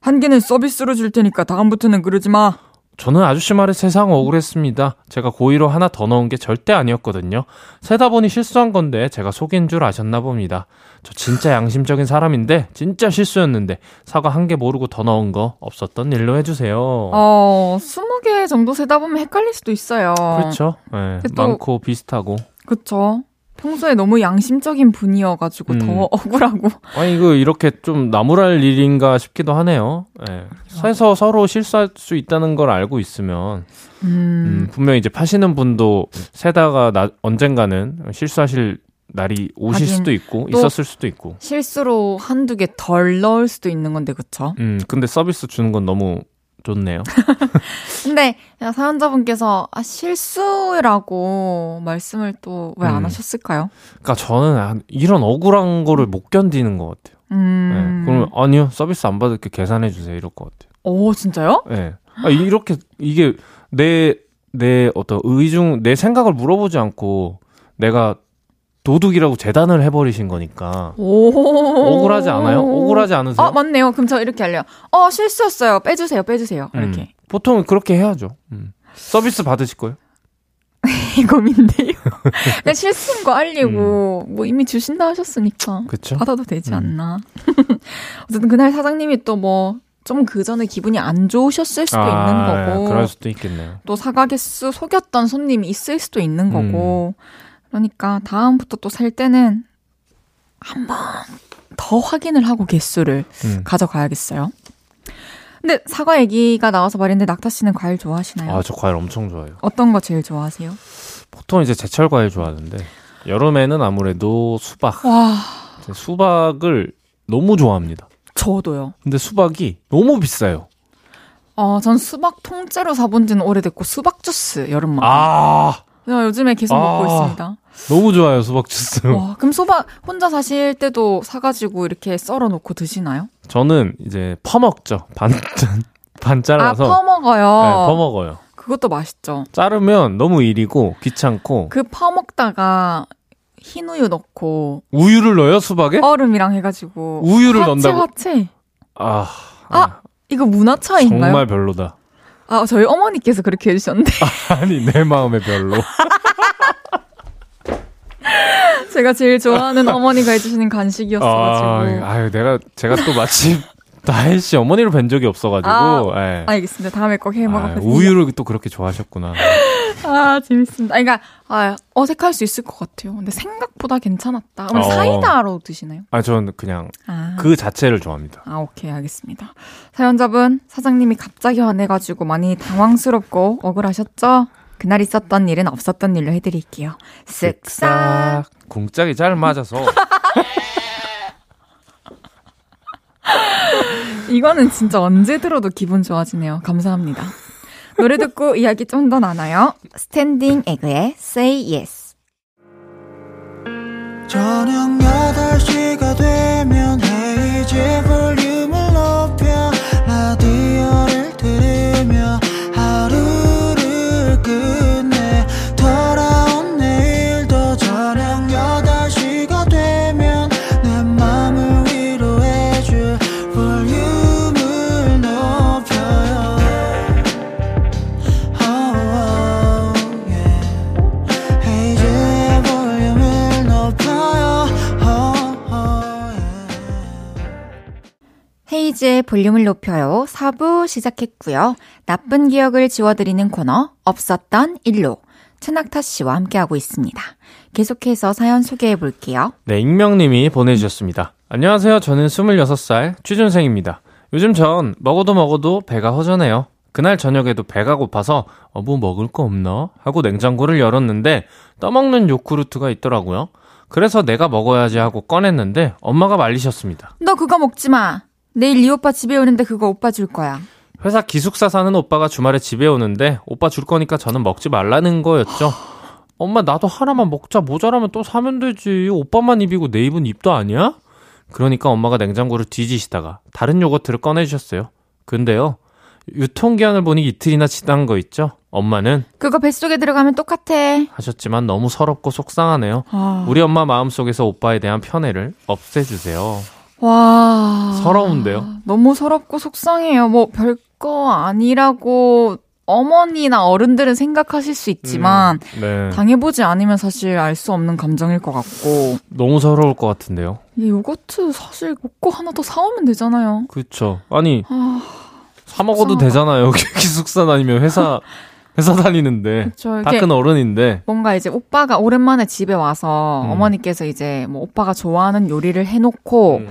한 개는 서비스로 줄 테니까 다음부터는 그러지 마. 저는 아저씨 말에 세상 억울했습니다. 제가 고의로 하나 더 넣은 게 절대 아니었거든요. 세다 보니 실수한 건데 제가 속인 줄 아셨나 봅니다. 저 진짜 양심적인 사람인데 진짜 실수였는데 사과 한 개 모르고 더 넣은 거 없었던 일로 해주세요. 어, 스무 개 정도 세다 보면 헷갈릴 수도 있어요. 그렇죠. 네, 많고 비슷하고. 그쵸. 평소에 너무 양심적인 분이어가지고 음. 더 억울하고. 아니 이거 이렇게 좀 나무랄 일인가 싶기도 하네요. 예. 해서 서로 실수할 수 있다는 걸 알고 있으면 음, 음, 분명히 이제 파시는 분도 세다가 나, 언젠가는 실수하실 날이 오실 수도 있고 또- 있었을 수도 있고. 실수로 한두 개 덜 넣을 수도 있는 건데, 그쵸? 음, 근데 서비스 주는 건 너무 좋네요. [laughs] 근데 야, 사연자분께서 아, 실수라고 말씀을 또 왜안 음. 하셨을까요? 그러니까 저는 한- 이런 억울한 거를 못 견디는 것 같아요. 음. 네. 그러면 아니요 서비스 안 받을게 계산해 주세요 이럴 것 같아요. 오, 진짜요? 네. 아, 이렇게 이게 내 내 어떤 의중 내 생각을 물어보지 않고 내가 도둑이라고 재단을 해버리신 거니까 오. 억울하지 않아요? 억울하지 않으세요? 아, 맞네요. 그럼 저 이렇게 할래요. 어, 실수였어요. 빼주세요, 빼주세요. 음. 이렇게. 보통 그렇게 해야죠. 음. 서비스 받으실 거예요? [laughs] 고민돼요. [laughs] 그냥 실수인 거 알리고, 뭐 이미 주신다 하셨으니까. 음. 그쵸? 받아도 되지 음. 않나. [laughs] 어쨌든 그날 사장님이 또 뭐, 좀 그 전에 기분이 안 좋으셨을 수도 있는 거고. 예, 그럴 수도 있겠네요. 또 사과 개수 속였던 손님이 있을 수도 있는 거고. 그러니까 다음부터 또 살 때는 한 번 더 확인을 하고 개수를 음. 가져가야겠어요. 근데 사과 얘기가 나와서 말인데 낙타 씨는 과일 좋아하시나요? 아, 저 과일 엄청 좋아해요. 어떤 거 제일 좋아하세요? 보통 이제 제철 과일 좋아하는데 여름에는 아무래도 수박. 와, 제 수박을 너무 좋아합니다. 저도요. 근데 수박이 너무 비싸요. 어, 전 수박 통째로 사본 지는 오래됐고 수박 주스 여름마다. 아, 요즘에 계속 먹고 아. 있습니다. 너무 좋아요, 수박 주스. 와, 그럼 수박 혼자 사실 때도 사가지고 이렇게 썰어 놓고 드시나요? 저는 이제 퍼먹죠. 반, [laughs] 반 잘라서. 아, 퍼먹어요. 네, 퍼먹어요. 그것도 맛있죠. 자르면 너무 일이고 귀찮고 그 퍼먹다가 흰 우유 넣고 우유를 넣어요 수박에? 얼음이랑 해가지고 우유를 화채, 넣는다고? 화채. 아, 아, 이거 문화 차이인가요? 정말 별로다. 아 저희 어머니께서 그렇게 해주셨는데 [laughs] 아니 내 마음에 별로. [laughs] [laughs] 제가 제일 좋아하는 [laughs] 어머니가 해주시는 간식이었어가지고 아, 아유 내가 제가 또 마침 [laughs] 다혜 씨 어머니를 뵌 적이 없어가지고. 아, 예. 알겠습니다. 다음에 꼭해 아, 먹어보세요. 우유를 또 그렇게 좋아하셨구나. 아 재밌습니다. 아니, 그러니까 아, 어색할 수 있을 것 같아요. 근데 생각보다 괜찮았다. 그럼 어. 사이다로 드시나요? 아, 저는 그냥 아. 그 자체를 좋아합니다. 아, 오케이, 알겠습니다. 사연자분, 사장님이 갑자기 화내가지고 많이 당황스럽고 억울하셨죠? 그날 있었던 일은 없었던 일로 해드릴게요. 쓱싹. 공짝이 잘 맞아서. [laughs] 이거는 진짜 언제 들어도 기분 좋아지네요. 감사합니다. 노래 듣고 이야기 좀 더 나눠요. 스탠딩 에그의 Say Yes. 저녁 8시가 되면 헤이즈 볼륨을 헤이즈의 볼륨을 높여요. 4부 시작했고요. 나쁜 기억을 지워드리는 코너, 없었던 일로. 최낙타 씨와 함께하고 있습니다. 계속해서 사연 소개해 볼게요. 네, 익명님이 보내주셨습니다. 안녕하세요. 저는 26살 취준생입니다. 요즘 전 먹어도 먹어도 배가 허전해요. 그날 저녁에도 배가 고파서 어, 뭐 먹을 거 없나? 하고 냉장고를 열었는데 떠먹는 요구르트가 있더라고요. 그래서 내가 먹어야지 하고 꺼냈는데 엄마가 말리셨습니다. 너 그거 먹지 마. 내일 이 오빠 집에 오는데 그거 오빠 줄 거야. 회사 기숙사 사는 오빠가 주말에 집에 오는데 오빠 줄 거니까 저는 먹지 말라는 거였죠. 엄마 나도 하나만 먹자 모자라면 또 사면 되지 오빠만 입이고 내 입은 입도 아니야? 그러니까 엄마가 냉장고를 뒤지시다가 다른 요거트를 꺼내주셨어요. 근데요 유통기한을 보니 이틀이나 지난 거 있죠? 엄마는 그거 뱃속에 들어가면 똑같아. 하셨지만 너무 서럽고 속상하네요. 아. 우리 엄마 마음속에서 오빠에 대한 편애를 없애주세요. 와. 서러운데요? 너무 서럽고 속상해요. 뭐 별거 아니라고 어머니나 어른들은 생각하실 수 있지만 음, 네. 당해보지 않으면 사실 알 수 없는 감정일 것 같고 너무 서러울 것 같은데요. 이 요거트 사실 먹고 하나 더 사오면 되잖아요. 그렇죠. 아니 아, 사 먹어도. 되잖아요. [laughs] 기숙사 다니면 회사 [laughs] 회사 다니는데 저다큰 어른인데 뭔가 이제 오빠가 오랜만에 집에 와서 음. 어머니께서 이제 뭐 오빠가 좋아하는 요리를 해놓고 음.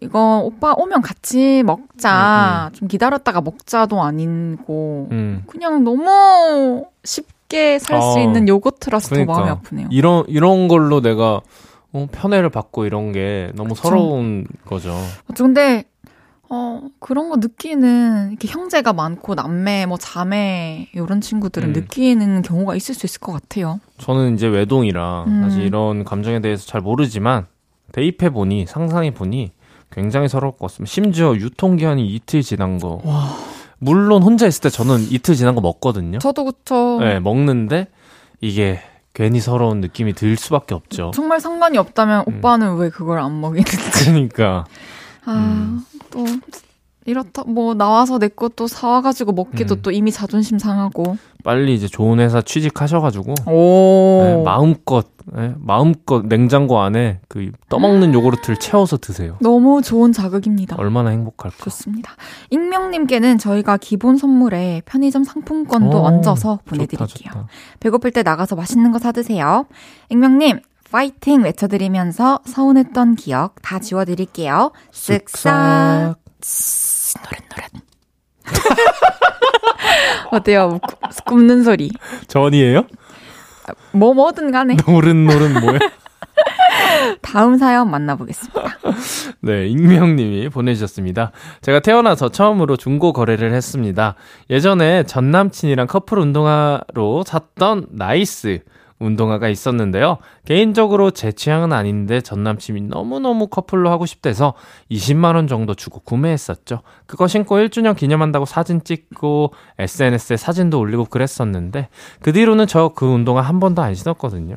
이거 오빠 오면 같이 먹자 좀 기다렸다가 먹자도 아니고 음. 그냥 너무 쉽게 살수 어, 있는 요거트라서 그러니까. 더 마음이 아프네요. 이런 이런 걸로 내가 어, 편애를 받고 이런 게 너무 서러운 거죠. 맞죠. 근데, 어, 그런 거 느끼는, 이렇게 형제가 많고, 남매, 뭐, 자매, 이런 친구들은 음. 느끼는 경우가 있을 수 있을 것 같아요. 저는 이제 외동이라 음. 사실 이런 감정에 대해서 잘 모르지만 대입해 보니 상상해 보니 굉장히 서러울 것 같습니다. 심지어 유통기한이 이틀 지난 거. 물론 혼자 있을 때 저는 이틀 지난 거 먹거든요. 저도 그쵸. 네, 먹는데 이게 괜히 서러운 느낌이 들 수밖에 없죠. 정말 상관이 없다면 음. 오빠는 왜 그걸 안 먹이는지. 그러니까 아, 음. 또, 이렇다, 뭐, 나와서 내 것도 사와가지고 먹기도 음. 또 이미 자존심 상하고. 빨리 이제 좋은 회사 취직하셔가지고 오. 네, 마음껏 네, 마음껏 냉장고 안에 그 떠먹는 요구르트를 채워서 드세요. 너무 좋은 자극입니다. 얼마나 행복할까. 좋습니다. 익명님께는 저희가 기본 선물에 편의점 상품권도 오, 얹어서 좋다, 보내드릴게요. 좋다. 배고플 때 나가서 맛있는 거 사드세요. 익명님, 파이팅 외쳐드리면서 서운했던 기억 다 지워드릴게요. 쓱싹. 쓰, 노릇 노릇. 어때요? 굽- 굽는 소리. 전이에요? 뭐 뭐든 간에 [laughs] 노릇노릇 뭐야? [laughs] 다음 사연 만나보겠습니다. [laughs] 네, 익명님이 보내주셨습니다. 제가 태어나서 처음으로 중고 거래를 했습니다. 예전에 전 남친이랑 커플 운동화로 샀던 나이키 운동화가 있었는데요. 개인적으로 제 취향은 아닌데 전 남친이 너무너무 커플로 하고 싶대서 20만원 정도 주고 구매했었죠. 그거 신고 1주년 기념한다고 사진 찍고 SNS에 사진도 올리고 그랬었는데 그 뒤로는 저 그 운동화 한 번도 안 신었거든요.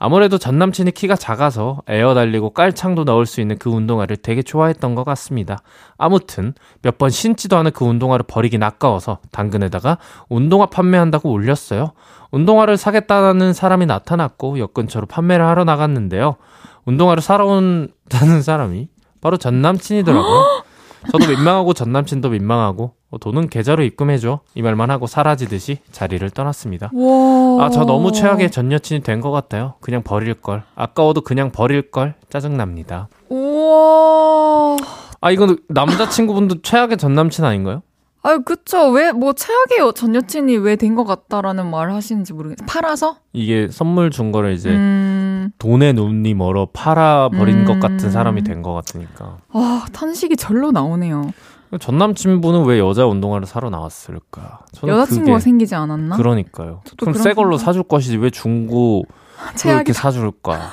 아무래도 전 남친이 키가 작아서 에어 달리고 깔창도 넣을 수 있는 그 운동화를 되게 좋아했던 것 같습니다. 아무튼 몇 번 신지도 않은 그 운동화를 버리긴 아까워서 당근에다가 운동화 판매한다고 올렸어요. 운동화를 사겠다는 사람이 나타났고 역 근처로 판매를 하러 나갔는데요. 운동화를 사러 온다는 사람이 바로 전 남친이더라고요. [gasps] 저도 민망하고 전 남친도 민망하고 어, 돈은 계좌로 입금해줘 이 말만 하고 사라지듯이 자리를 떠났습니다. 와. 아, 저 너무 최악의 전 여친이 된 것 같아요. 그냥 버릴걸. 아까워도 그냥 버릴걸. 짜증납니다. 우와. 아, 이건 남자친구분도 최악의 전 남친 아닌가요? 아유, 그쵸. 왜, 뭐, 최악의 전 여친이 왜 된 것 같다라는 말을 하시는지 모르겠어요. 팔아서? 이게 선물 준 거를 이제 음, 돈의 눈이 멀어 팔아버린 음. 것 같은 사람이 된 것 같으니까. 아, 탄식이 절로 나오네요. 전 남친분은 왜 여자 운동화를 사러 나왔을까? 여자친구가 그게 생기지 않았나? 그러니까요. 그럼 새 걸로 생각- 사줄 것이지 왜 중고 [laughs] 이렇게 사줄까?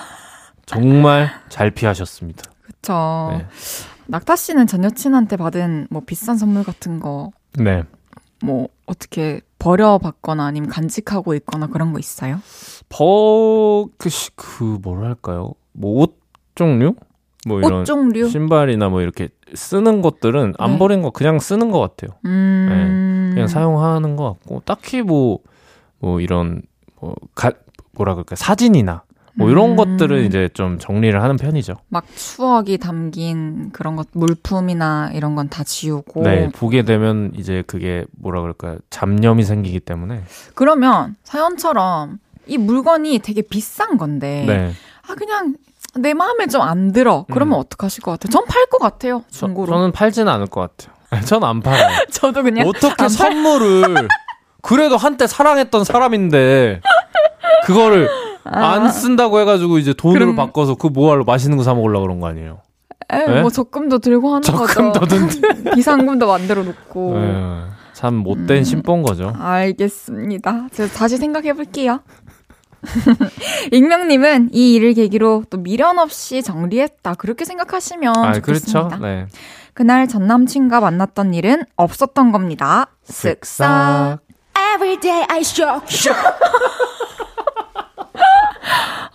정말 잘 피하셨습니다. 그쵸. 네. 낙타 씨는 전 여친한테 받은 뭐 비싼 선물 같은 거, 네. 뭐, 어떻게 버려받거나 아니면 간직하고 있거나 그런 거 있어요? 버, 그, 시- 그, 뭐랄까요? 뭐, 옷 종류? 뭐, 이런. 옷 종류? 신발이나 뭐, 이렇게 쓰는 것들은 안 네. 버린 거 그냥 쓰는 것 같아요. 음. 그냥 사용하는 것 같고, 딱히 뭐, 뭐, 이런, 뭐, 가, 뭐라 그럴까, 사진이나, 뭐, 이런 음. 것들은 이제 좀 정리를 하는 편이죠. 막 추억이 담긴 그런 것, 물품이나 이런 건 다 지우고. 네, 보게 되면 이제 그게 뭐라 그럴까, 잡념이 생기기 때문에. 그러면 사연처럼 이 물건이 되게 비싼 건데, 네. 아, 그냥 내 마음에 좀 안 들어. 그러면 음. 어떡하실 것 같아요? 전 팔 것 같아요. 저, 중고로. 저 는 팔지는 않을 것 같아요. [laughs] 전 안 팔아요. [laughs] 저도 그냥 어떻게 선물을 그래도 한때 사랑했던 사람인데 그거를 안 쓴다고 해가지고 이제 돈으로 아. 그럼- 바꿔서 그 뭐하러 맛있는 거 사 먹으려고 그런 거 아니에요? 에, 네? 뭐 적금도 들고 하는 적금도 거죠. 든데. [laughs] 비상금도 만들어 놓고. 예, 참 못된 음. 심보인 거죠. 알겠습니다. 제가 다시 생각해 볼게요. [laughs] 익명님은 이 일을 계기로 또 미련 없이 정리했다. 그렇게 생각하시면 아, 좋겠습니다. 그렇죠. 네. 그날 전 남친과 만났던 일은 없었던 겁니다. 쓱싹. Every day I shock. [laughs]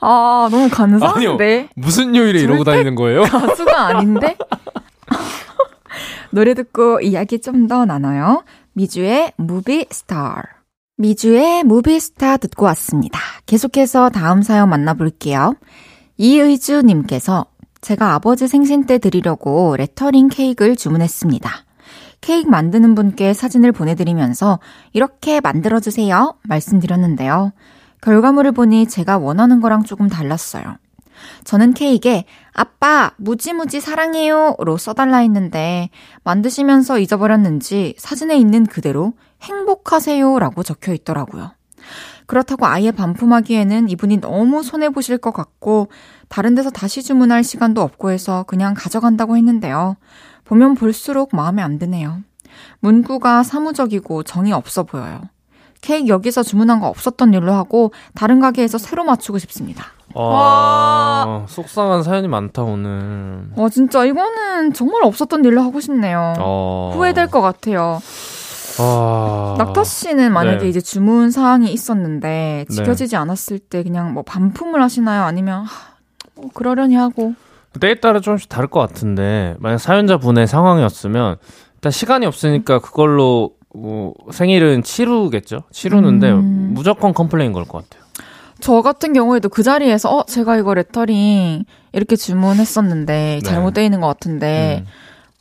아, 너무 아니요. 감사한데. 무슨 요일에 이러고 다니는 거예요? [laughs] 가수가 아닌데? 노래 듣고 이야기 좀 더 나눠요. 미주의 무비 스타. 미주의 무비 스타 듣고 왔습니다. 계속해서 다음 사연 만나볼게요. 이의주님께서 제가 아버지 생신 때 드리려고 레터링 케이크를 주문했습니다. 케이크 만드는 분께 사진을 보내드리면서 이렇게 만들어주세요 말씀드렸는데요. 결과물을 보니 제가 원하는 거랑 조금 달랐어요. 저는 케이크에 아빠 무지무지 사랑해요로 써달라 했는데 만드시면서 잊어버렸는지 사진에 있는 그대로 행복하세요 라고 적혀 있더라고요. 그렇다고 아예 반품하기에는 이분이 너무 손해보실 것 같고, 다른 데서 다시 주문할 시간도 없고 해서 그냥 가져간다고 했는데요. 보면 볼수록 마음에 안 드네요. 문구가 사무적이고 정이 없어 보여요. 케이크 여기서 주문한 거 없었던 일로 하고, 다른 가게에서 새로 맞추고 싶습니다. 아, 속상한 사연이 많다, 오늘. 와, 진짜 이거는 정말 없었던 일로 하고 싶네요. 어. 후회될 것 같아요. 아. 낙타 씨는 만약에 네. 이제 주문 사항이 있었는데 네. 지켜지지 않았을 때 그냥 뭐 반품을 하시나요? 아니면 하, 뭐 그러려니 하고 때에 따라 조금씩 다를 것 같은데, 만약 사연자 분의 상황이었으면, 일단 시간이 없으니까 그걸로, 뭐, 생일은 치르겠죠? 치르는데, 음. 무조건 complain 걸 것 같아요. 저 같은 경우에도 그 자리에서 어 제가 이거 레터링 이렇게 주문했었는데 네. 잘못되어 있는 것 같은데 음.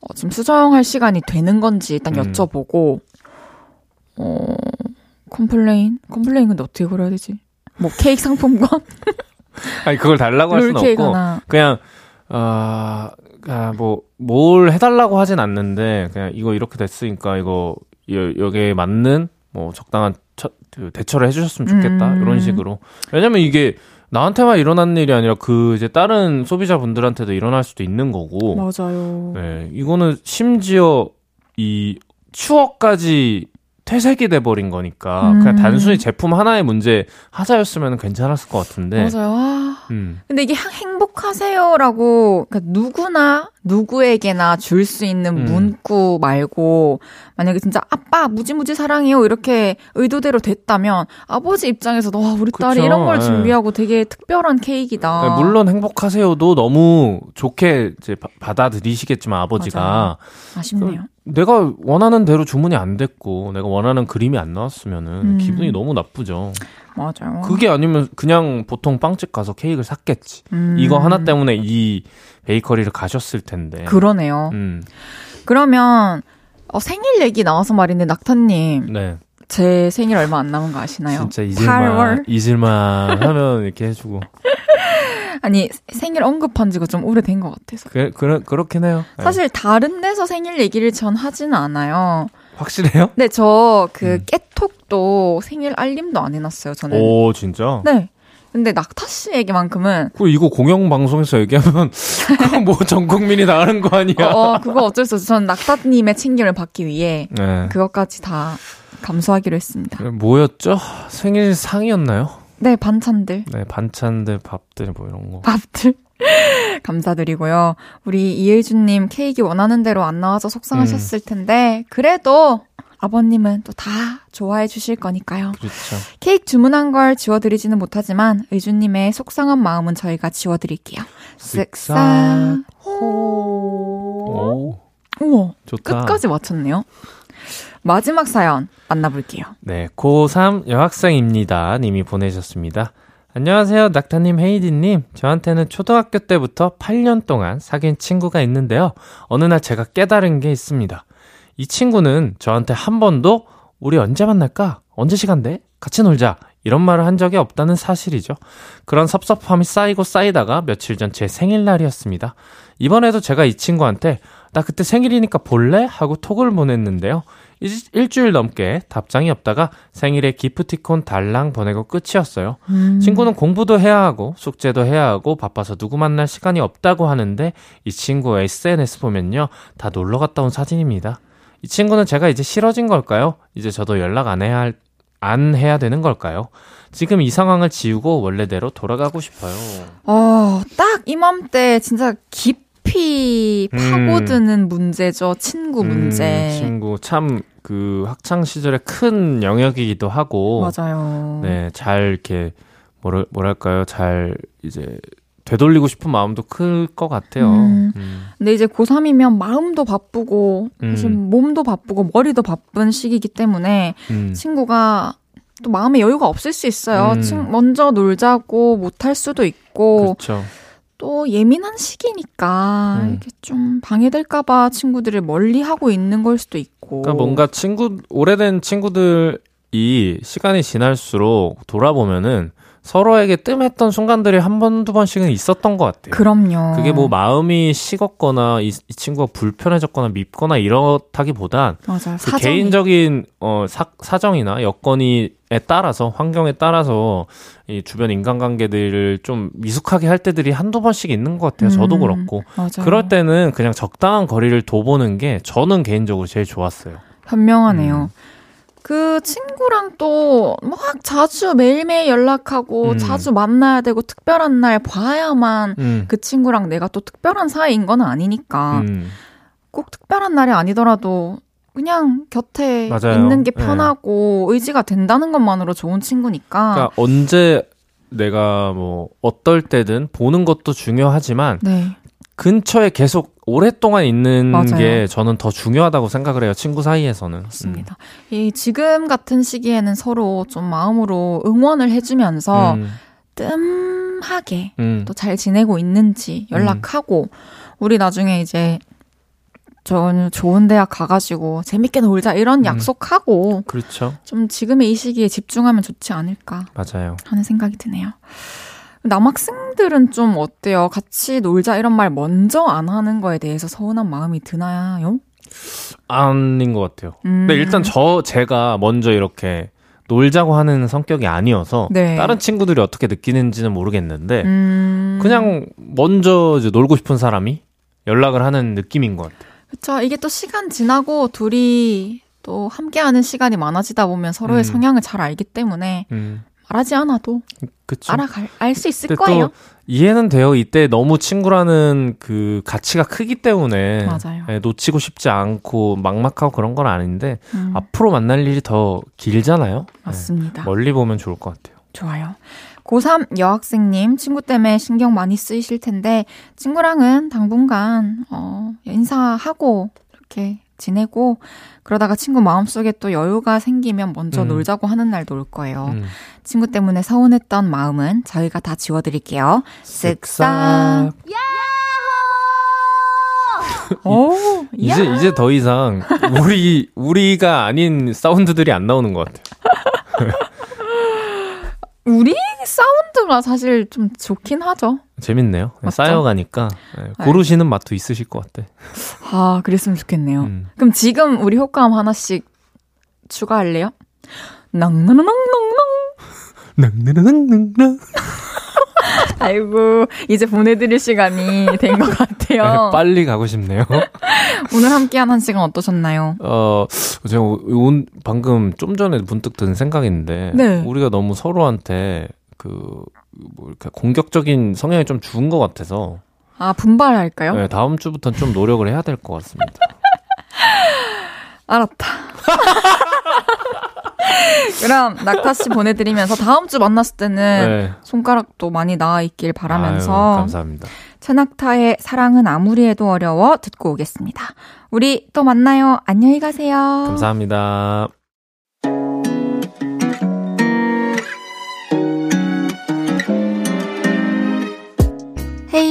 어, 지금 수정할 시간이 되는 건지 일단 음. 여쭤보고 어 complain complain 근데 어떻게 걸어야 되지? 뭐 케이크 상품권 [laughs] 아니, 그걸 달라고 할 수는 없고, 그냥, 아, 아, 뭐, 뭘 해달라고 하진 않는데, 그냥 이거 이렇게 됐으니까 이거, 여, 여기에 맞는, 뭐, 적당한 처, 그 대처를 해주셨으면 좋겠다. 음. 이런 식으로. 왜냐면 이게, 나한테만 일어난 일이 아니라 그 이제 다른 소비자분들한테도 일어날 수도 있는 거고. 맞아요. 네, 이거는 심지어 이 추억까지 퇴색이 돼버린 거니까 음. 그냥 단순히 제품 하나의 문제 하자였으면 괜찮았을 것 같은데. 맞아요. 아. 음. 근데 이게 행- 행복하세요라고 그러니까 누구나 누구에게나 줄 수 있는 음. 문구 말고 만약에 진짜 아빠 무지무지 사랑해요 이렇게 의도대로 됐다면 아버지 입장에서도 와 우리 딸이 그쵸, 이런 걸 예. 준비하고 되게 특별한 케이크다. 네, 물론 행복하세요도 너무 좋게 이제 바- 받아들이시겠지만 아버지가 맞아요. 아쉽네요. 내가 원하는 대로 주문이 안 됐고 내가 원하는 그림이 안 나왔으면은 음. 기분이 너무 나쁘죠. 맞아요. 그게 아니면 그냥 보통 빵집 가서 케이크를 샀겠지. 음. 이거 하나 때문에 이 베이커리를 가셨을 텐데. 그러네요. 음, 그러면 어, 생일 얘기 나와서 말인데 낙타님 네. 제 생일 얼마 안 남은 거 아시나요? 진짜 잊을만 8월? 잊을만 하면 이렇게 해주고 [laughs] 아니 생일 언급한 지가 좀 오래된 것 같아서. 그, 그 그렇긴 해요. 네. 사실 다른 데서 생일 얘기를 전 하지는 않아요. 확실해요? 근데 저그 음. 깨톡도 생일 알림도 안 해놨어요. 저는. 오 진짜. 네. 근데 낙타 씨 얘기만큼은 그 이거 공영 방송에서 얘기하면 [laughs] 그거 뭐전 국민이 다 아는 거 아니야? 어, 어, 그거 어쩔 수 없어. 전 낙타님의 챙김을 받기 위해 네. 그것까지 다 감수하기로 했습니다. 뭐였죠? 생일 상이었나요? 네, 반찬들, 네 반찬들, 밥들 뭐 이런 거. 밥들 [laughs] 감사드리고요. 우리 이혜준님 케이크 원하는 대로 안 나와서 속상하셨을 텐데 그래도 아버님은 또 다 좋아해 주실 거니까요. 그렇죠. 케이크 주문한 걸 지워드리지는 못하지만 의주님의 속상한 마음은 저희가 지워드릴게요. 쓱싹 오 우와 좋다. 끝까지 맞췄네요. 마지막 사연 만나볼게요. 네, 고3 여학생입니다. 님이 보내셨습니다. 안녕하세요, 낙타님, 헤이디님. 저한테는 초등학교 때부터 8년 동안 사귄 친구가 있는데요. 어느 날 제가 깨달은 게 있습니다. 이 친구는 저한테 한 번도 우리 언제 만날까? 언제 시간 돼? 같이 놀자. 이런 말을 한 적이 없다는 사실이죠. 그런 섭섭함이 쌓이고 쌓이다가 며칠 전 제 생일날이었습니다. 이번에도 제가 이 친구한테 나 그때 생일이니까 볼래? 하고 톡을 보냈는데요. 일, 일주일 넘게 답장이 없다가 생일에 기프티콘 달랑 보내고 끝이었어요. 친구는 공부도 해야 하고 숙제도 해야 하고 바빠서 누구 만날 시간이 없다고 하는데 이 친구 SNS 보면요. 다 놀러 갔다 온 사진입니다. 이 친구는 제가 이제 싫어진 걸까요? 이제 저도 연락 안 해야 할, 안 해야 되는 걸까요? 지금 이 상황을 지우고 원래대로 돌아가고 싶어요. 어, 딱 이맘때 진짜 깊이 음. 파고드는 문제죠. 친구 문제. 음, 친구 참 그 학창 시절에 큰 영역이기도 하고 맞아요. 네, 잘 이렇게 뭐랄 뭐랄까요? 잘 이제 되돌리고 싶은 마음도 클 것 같아요. 음. 음. 근데 이제 고3이면 마음도 바쁘고, 사실 음. 몸도 바쁘고, 머리도 바쁜 시기이기 때문에 음. 친구가 또 마음에 여유가 없을 수 있어요. 음. 친- 먼저 놀자고 못할 수도 있고, 그렇죠. 또 예민한 시기니까 음. 이렇게 좀 방해될까봐 친구들을 멀리 하고 있는 걸 수도 있고. 그러니까 뭔가 친구 오래된 친구들이 시간이 지날수록 돌아보면은 서로에게 뜸했던 순간들이 한 번, 두 번씩은 있었던 것 같아요. 그럼요. 그게 뭐 마음이 식었거나 이, 이 친구가 불편해졌거나 밉거나 이렇다기보단 맞아요. 그 사정이. 개인적인 어 사, 사정이나 여건이 에 따라서 환경에 따라서 이 주변 인간관계들을 좀 미숙하게 할 때들이 한두 번씩 있는 것 같아요. 저도 음, 그렇고 맞아요. 그럴 때는 그냥 적당한 거리를 둬보는 게 저는 개인적으로 제일 좋았어요. 현명하네요. 음. 그 친구랑 또 막 자주 매일매일 연락하고 음. 자주 만나야 되고 특별한 날 봐야만 음. 그 친구랑 내가 또 특별한 사이인 건 아니니까 음. 꼭 특별한 날이 아니더라도 그냥 곁에 맞아요. 있는 게 네. 편하고 의지가 된다는 것만으로 좋은 친구니까. 그러니까 언제 내가 뭐 어떨 때든 보는 것도 중요하지만 네. 근처에 계속 오랫동안 있는 맞아요. 게 저는 더 중요하다고 생각을 해요. 친구 사이에서는. 맞습니다. 이 지금 같은 시기에는 서로 좀 마음으로 응원을 해주면서 음, 뜸하게 음, 또잘 지내고 있는지 연락하고 우리 나중에 이제 저 좋은 대학 가가지고 재밌게 놀자 이런 음. 약속하고 그렇죠. 좀 지금의 이 시기에 집중하면 좋지 않을까 맞아요. 하는 생각이 드네요. 남학생들은 좀 어때요? 같이 놀자 이런 말 먼저 안 하는 거에 대해서 서운한 마음이 드나요? 아닌 것 같아요. 음. 근데 일단 저 제가 먼저 이렇게 놀자고 하는 성격이 아니어서 네. 다른 친구들이 어떻게 느끼는지는 모르겠는데 음. 그냥 먼저 이제 놀고 싶은 사람이 연락을 하는 느낌인 것 같아요. 그쵸. 이게 또 시간 지나고 둘이 또 함께하는 시간이 많아지다 보면 서로의 음. 성향을 잘 알기 때문에 음, 말하지 않아도 그쵸. 알아갈 알 수 있을 거예요. 또 이해는 돼요. 이때 너무 친구라는 그 가치가 크기 때문에 맞아요. 예, 놓치고 싶지 않고 막막하고 그런 건 아닌데 음, 앞으로 만날 일이 더 길잖아요. 예, 맞습니다. 멀리 보면 좋을 것 같아요. 좋아요. 고3 여학생님 친구 때문에 신경 많이 쓰이실 텐데 친구랑은 당분간 어, 인사하고 이렇게 지내고 그러다가 친구 마음속에 또 여유가 생기면 먼저 음. 놀자고 하는 날도 올 거예요. 음. 친구 때문에 서운했던 마음은 저희가 다 지워드릴게요. 쓱싹. 오, 이제 야. 이제 더 이상 우리 우리가 아닌 사운드들이 안 나오는 것 같아요. 우리 사운드가 사실 좀 좋긴 하죠. 재밌네요. 맞죠? 쌓여가니까 예, 고르시는 맛도 있으실 것 같아. 아, 그랬으면 좋겠네요. 음. 그럼 지금 우리 효과음 하나씩 추가할래요? 낭낭낭낭낭. 낭낭낭낭낭. [laughs] 아이고, 이제 보내드릴 시간이 된 것 같아요. 네, 빨리 가고 싶네요. [laughs] 오늘 함께한 한 시간 어떠셨나요? 어, 제가 온, 방금 좀 전에 문득 든 생각인데, 네. 우리가 너무 서로한테 그, 뭐 이렇게 공격적인 성향이 좀 죽은 것 같아서, 아, 분발할까요? 네, 다음 주부터는 좀 노력을 해야 될 것 같습니다. [laughs] 알았다. [laughs] 그럼 낙타 씨 보내드리면서 다음 주 만났을 때는 네. 손가락도 많이 나와 있길 아유, 바라면서 감사합니다. 최낙타의 사랑은 아무리 해도 어려워 듣고 오겠습니다. 우리 또 만나요. 안녕히 가세요. 감사합니다.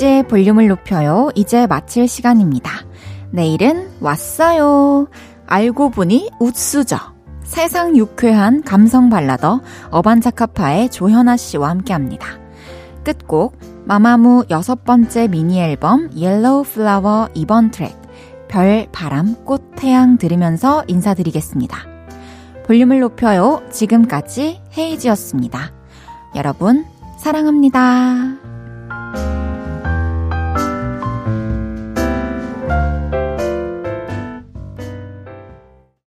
헤이즈의 볼륨을 높여요. 이제 마칠 시간입니다. 내일은 왔어요. 알고 보니 웃수저. 세상 유쾌한 감성 발라더 어반자카파의 조현아 씨와 함께 합니다. 끝곡 마마무 여섯 번째 미니 앨범 옐로우 플라워 2번 트랙 별, 바람, 꽃, 태양 들으면서 인사드리겠습니다. 볼륨을 높여요. 지금까지 헤이즈였습니다. 여러분, 사랑합니다.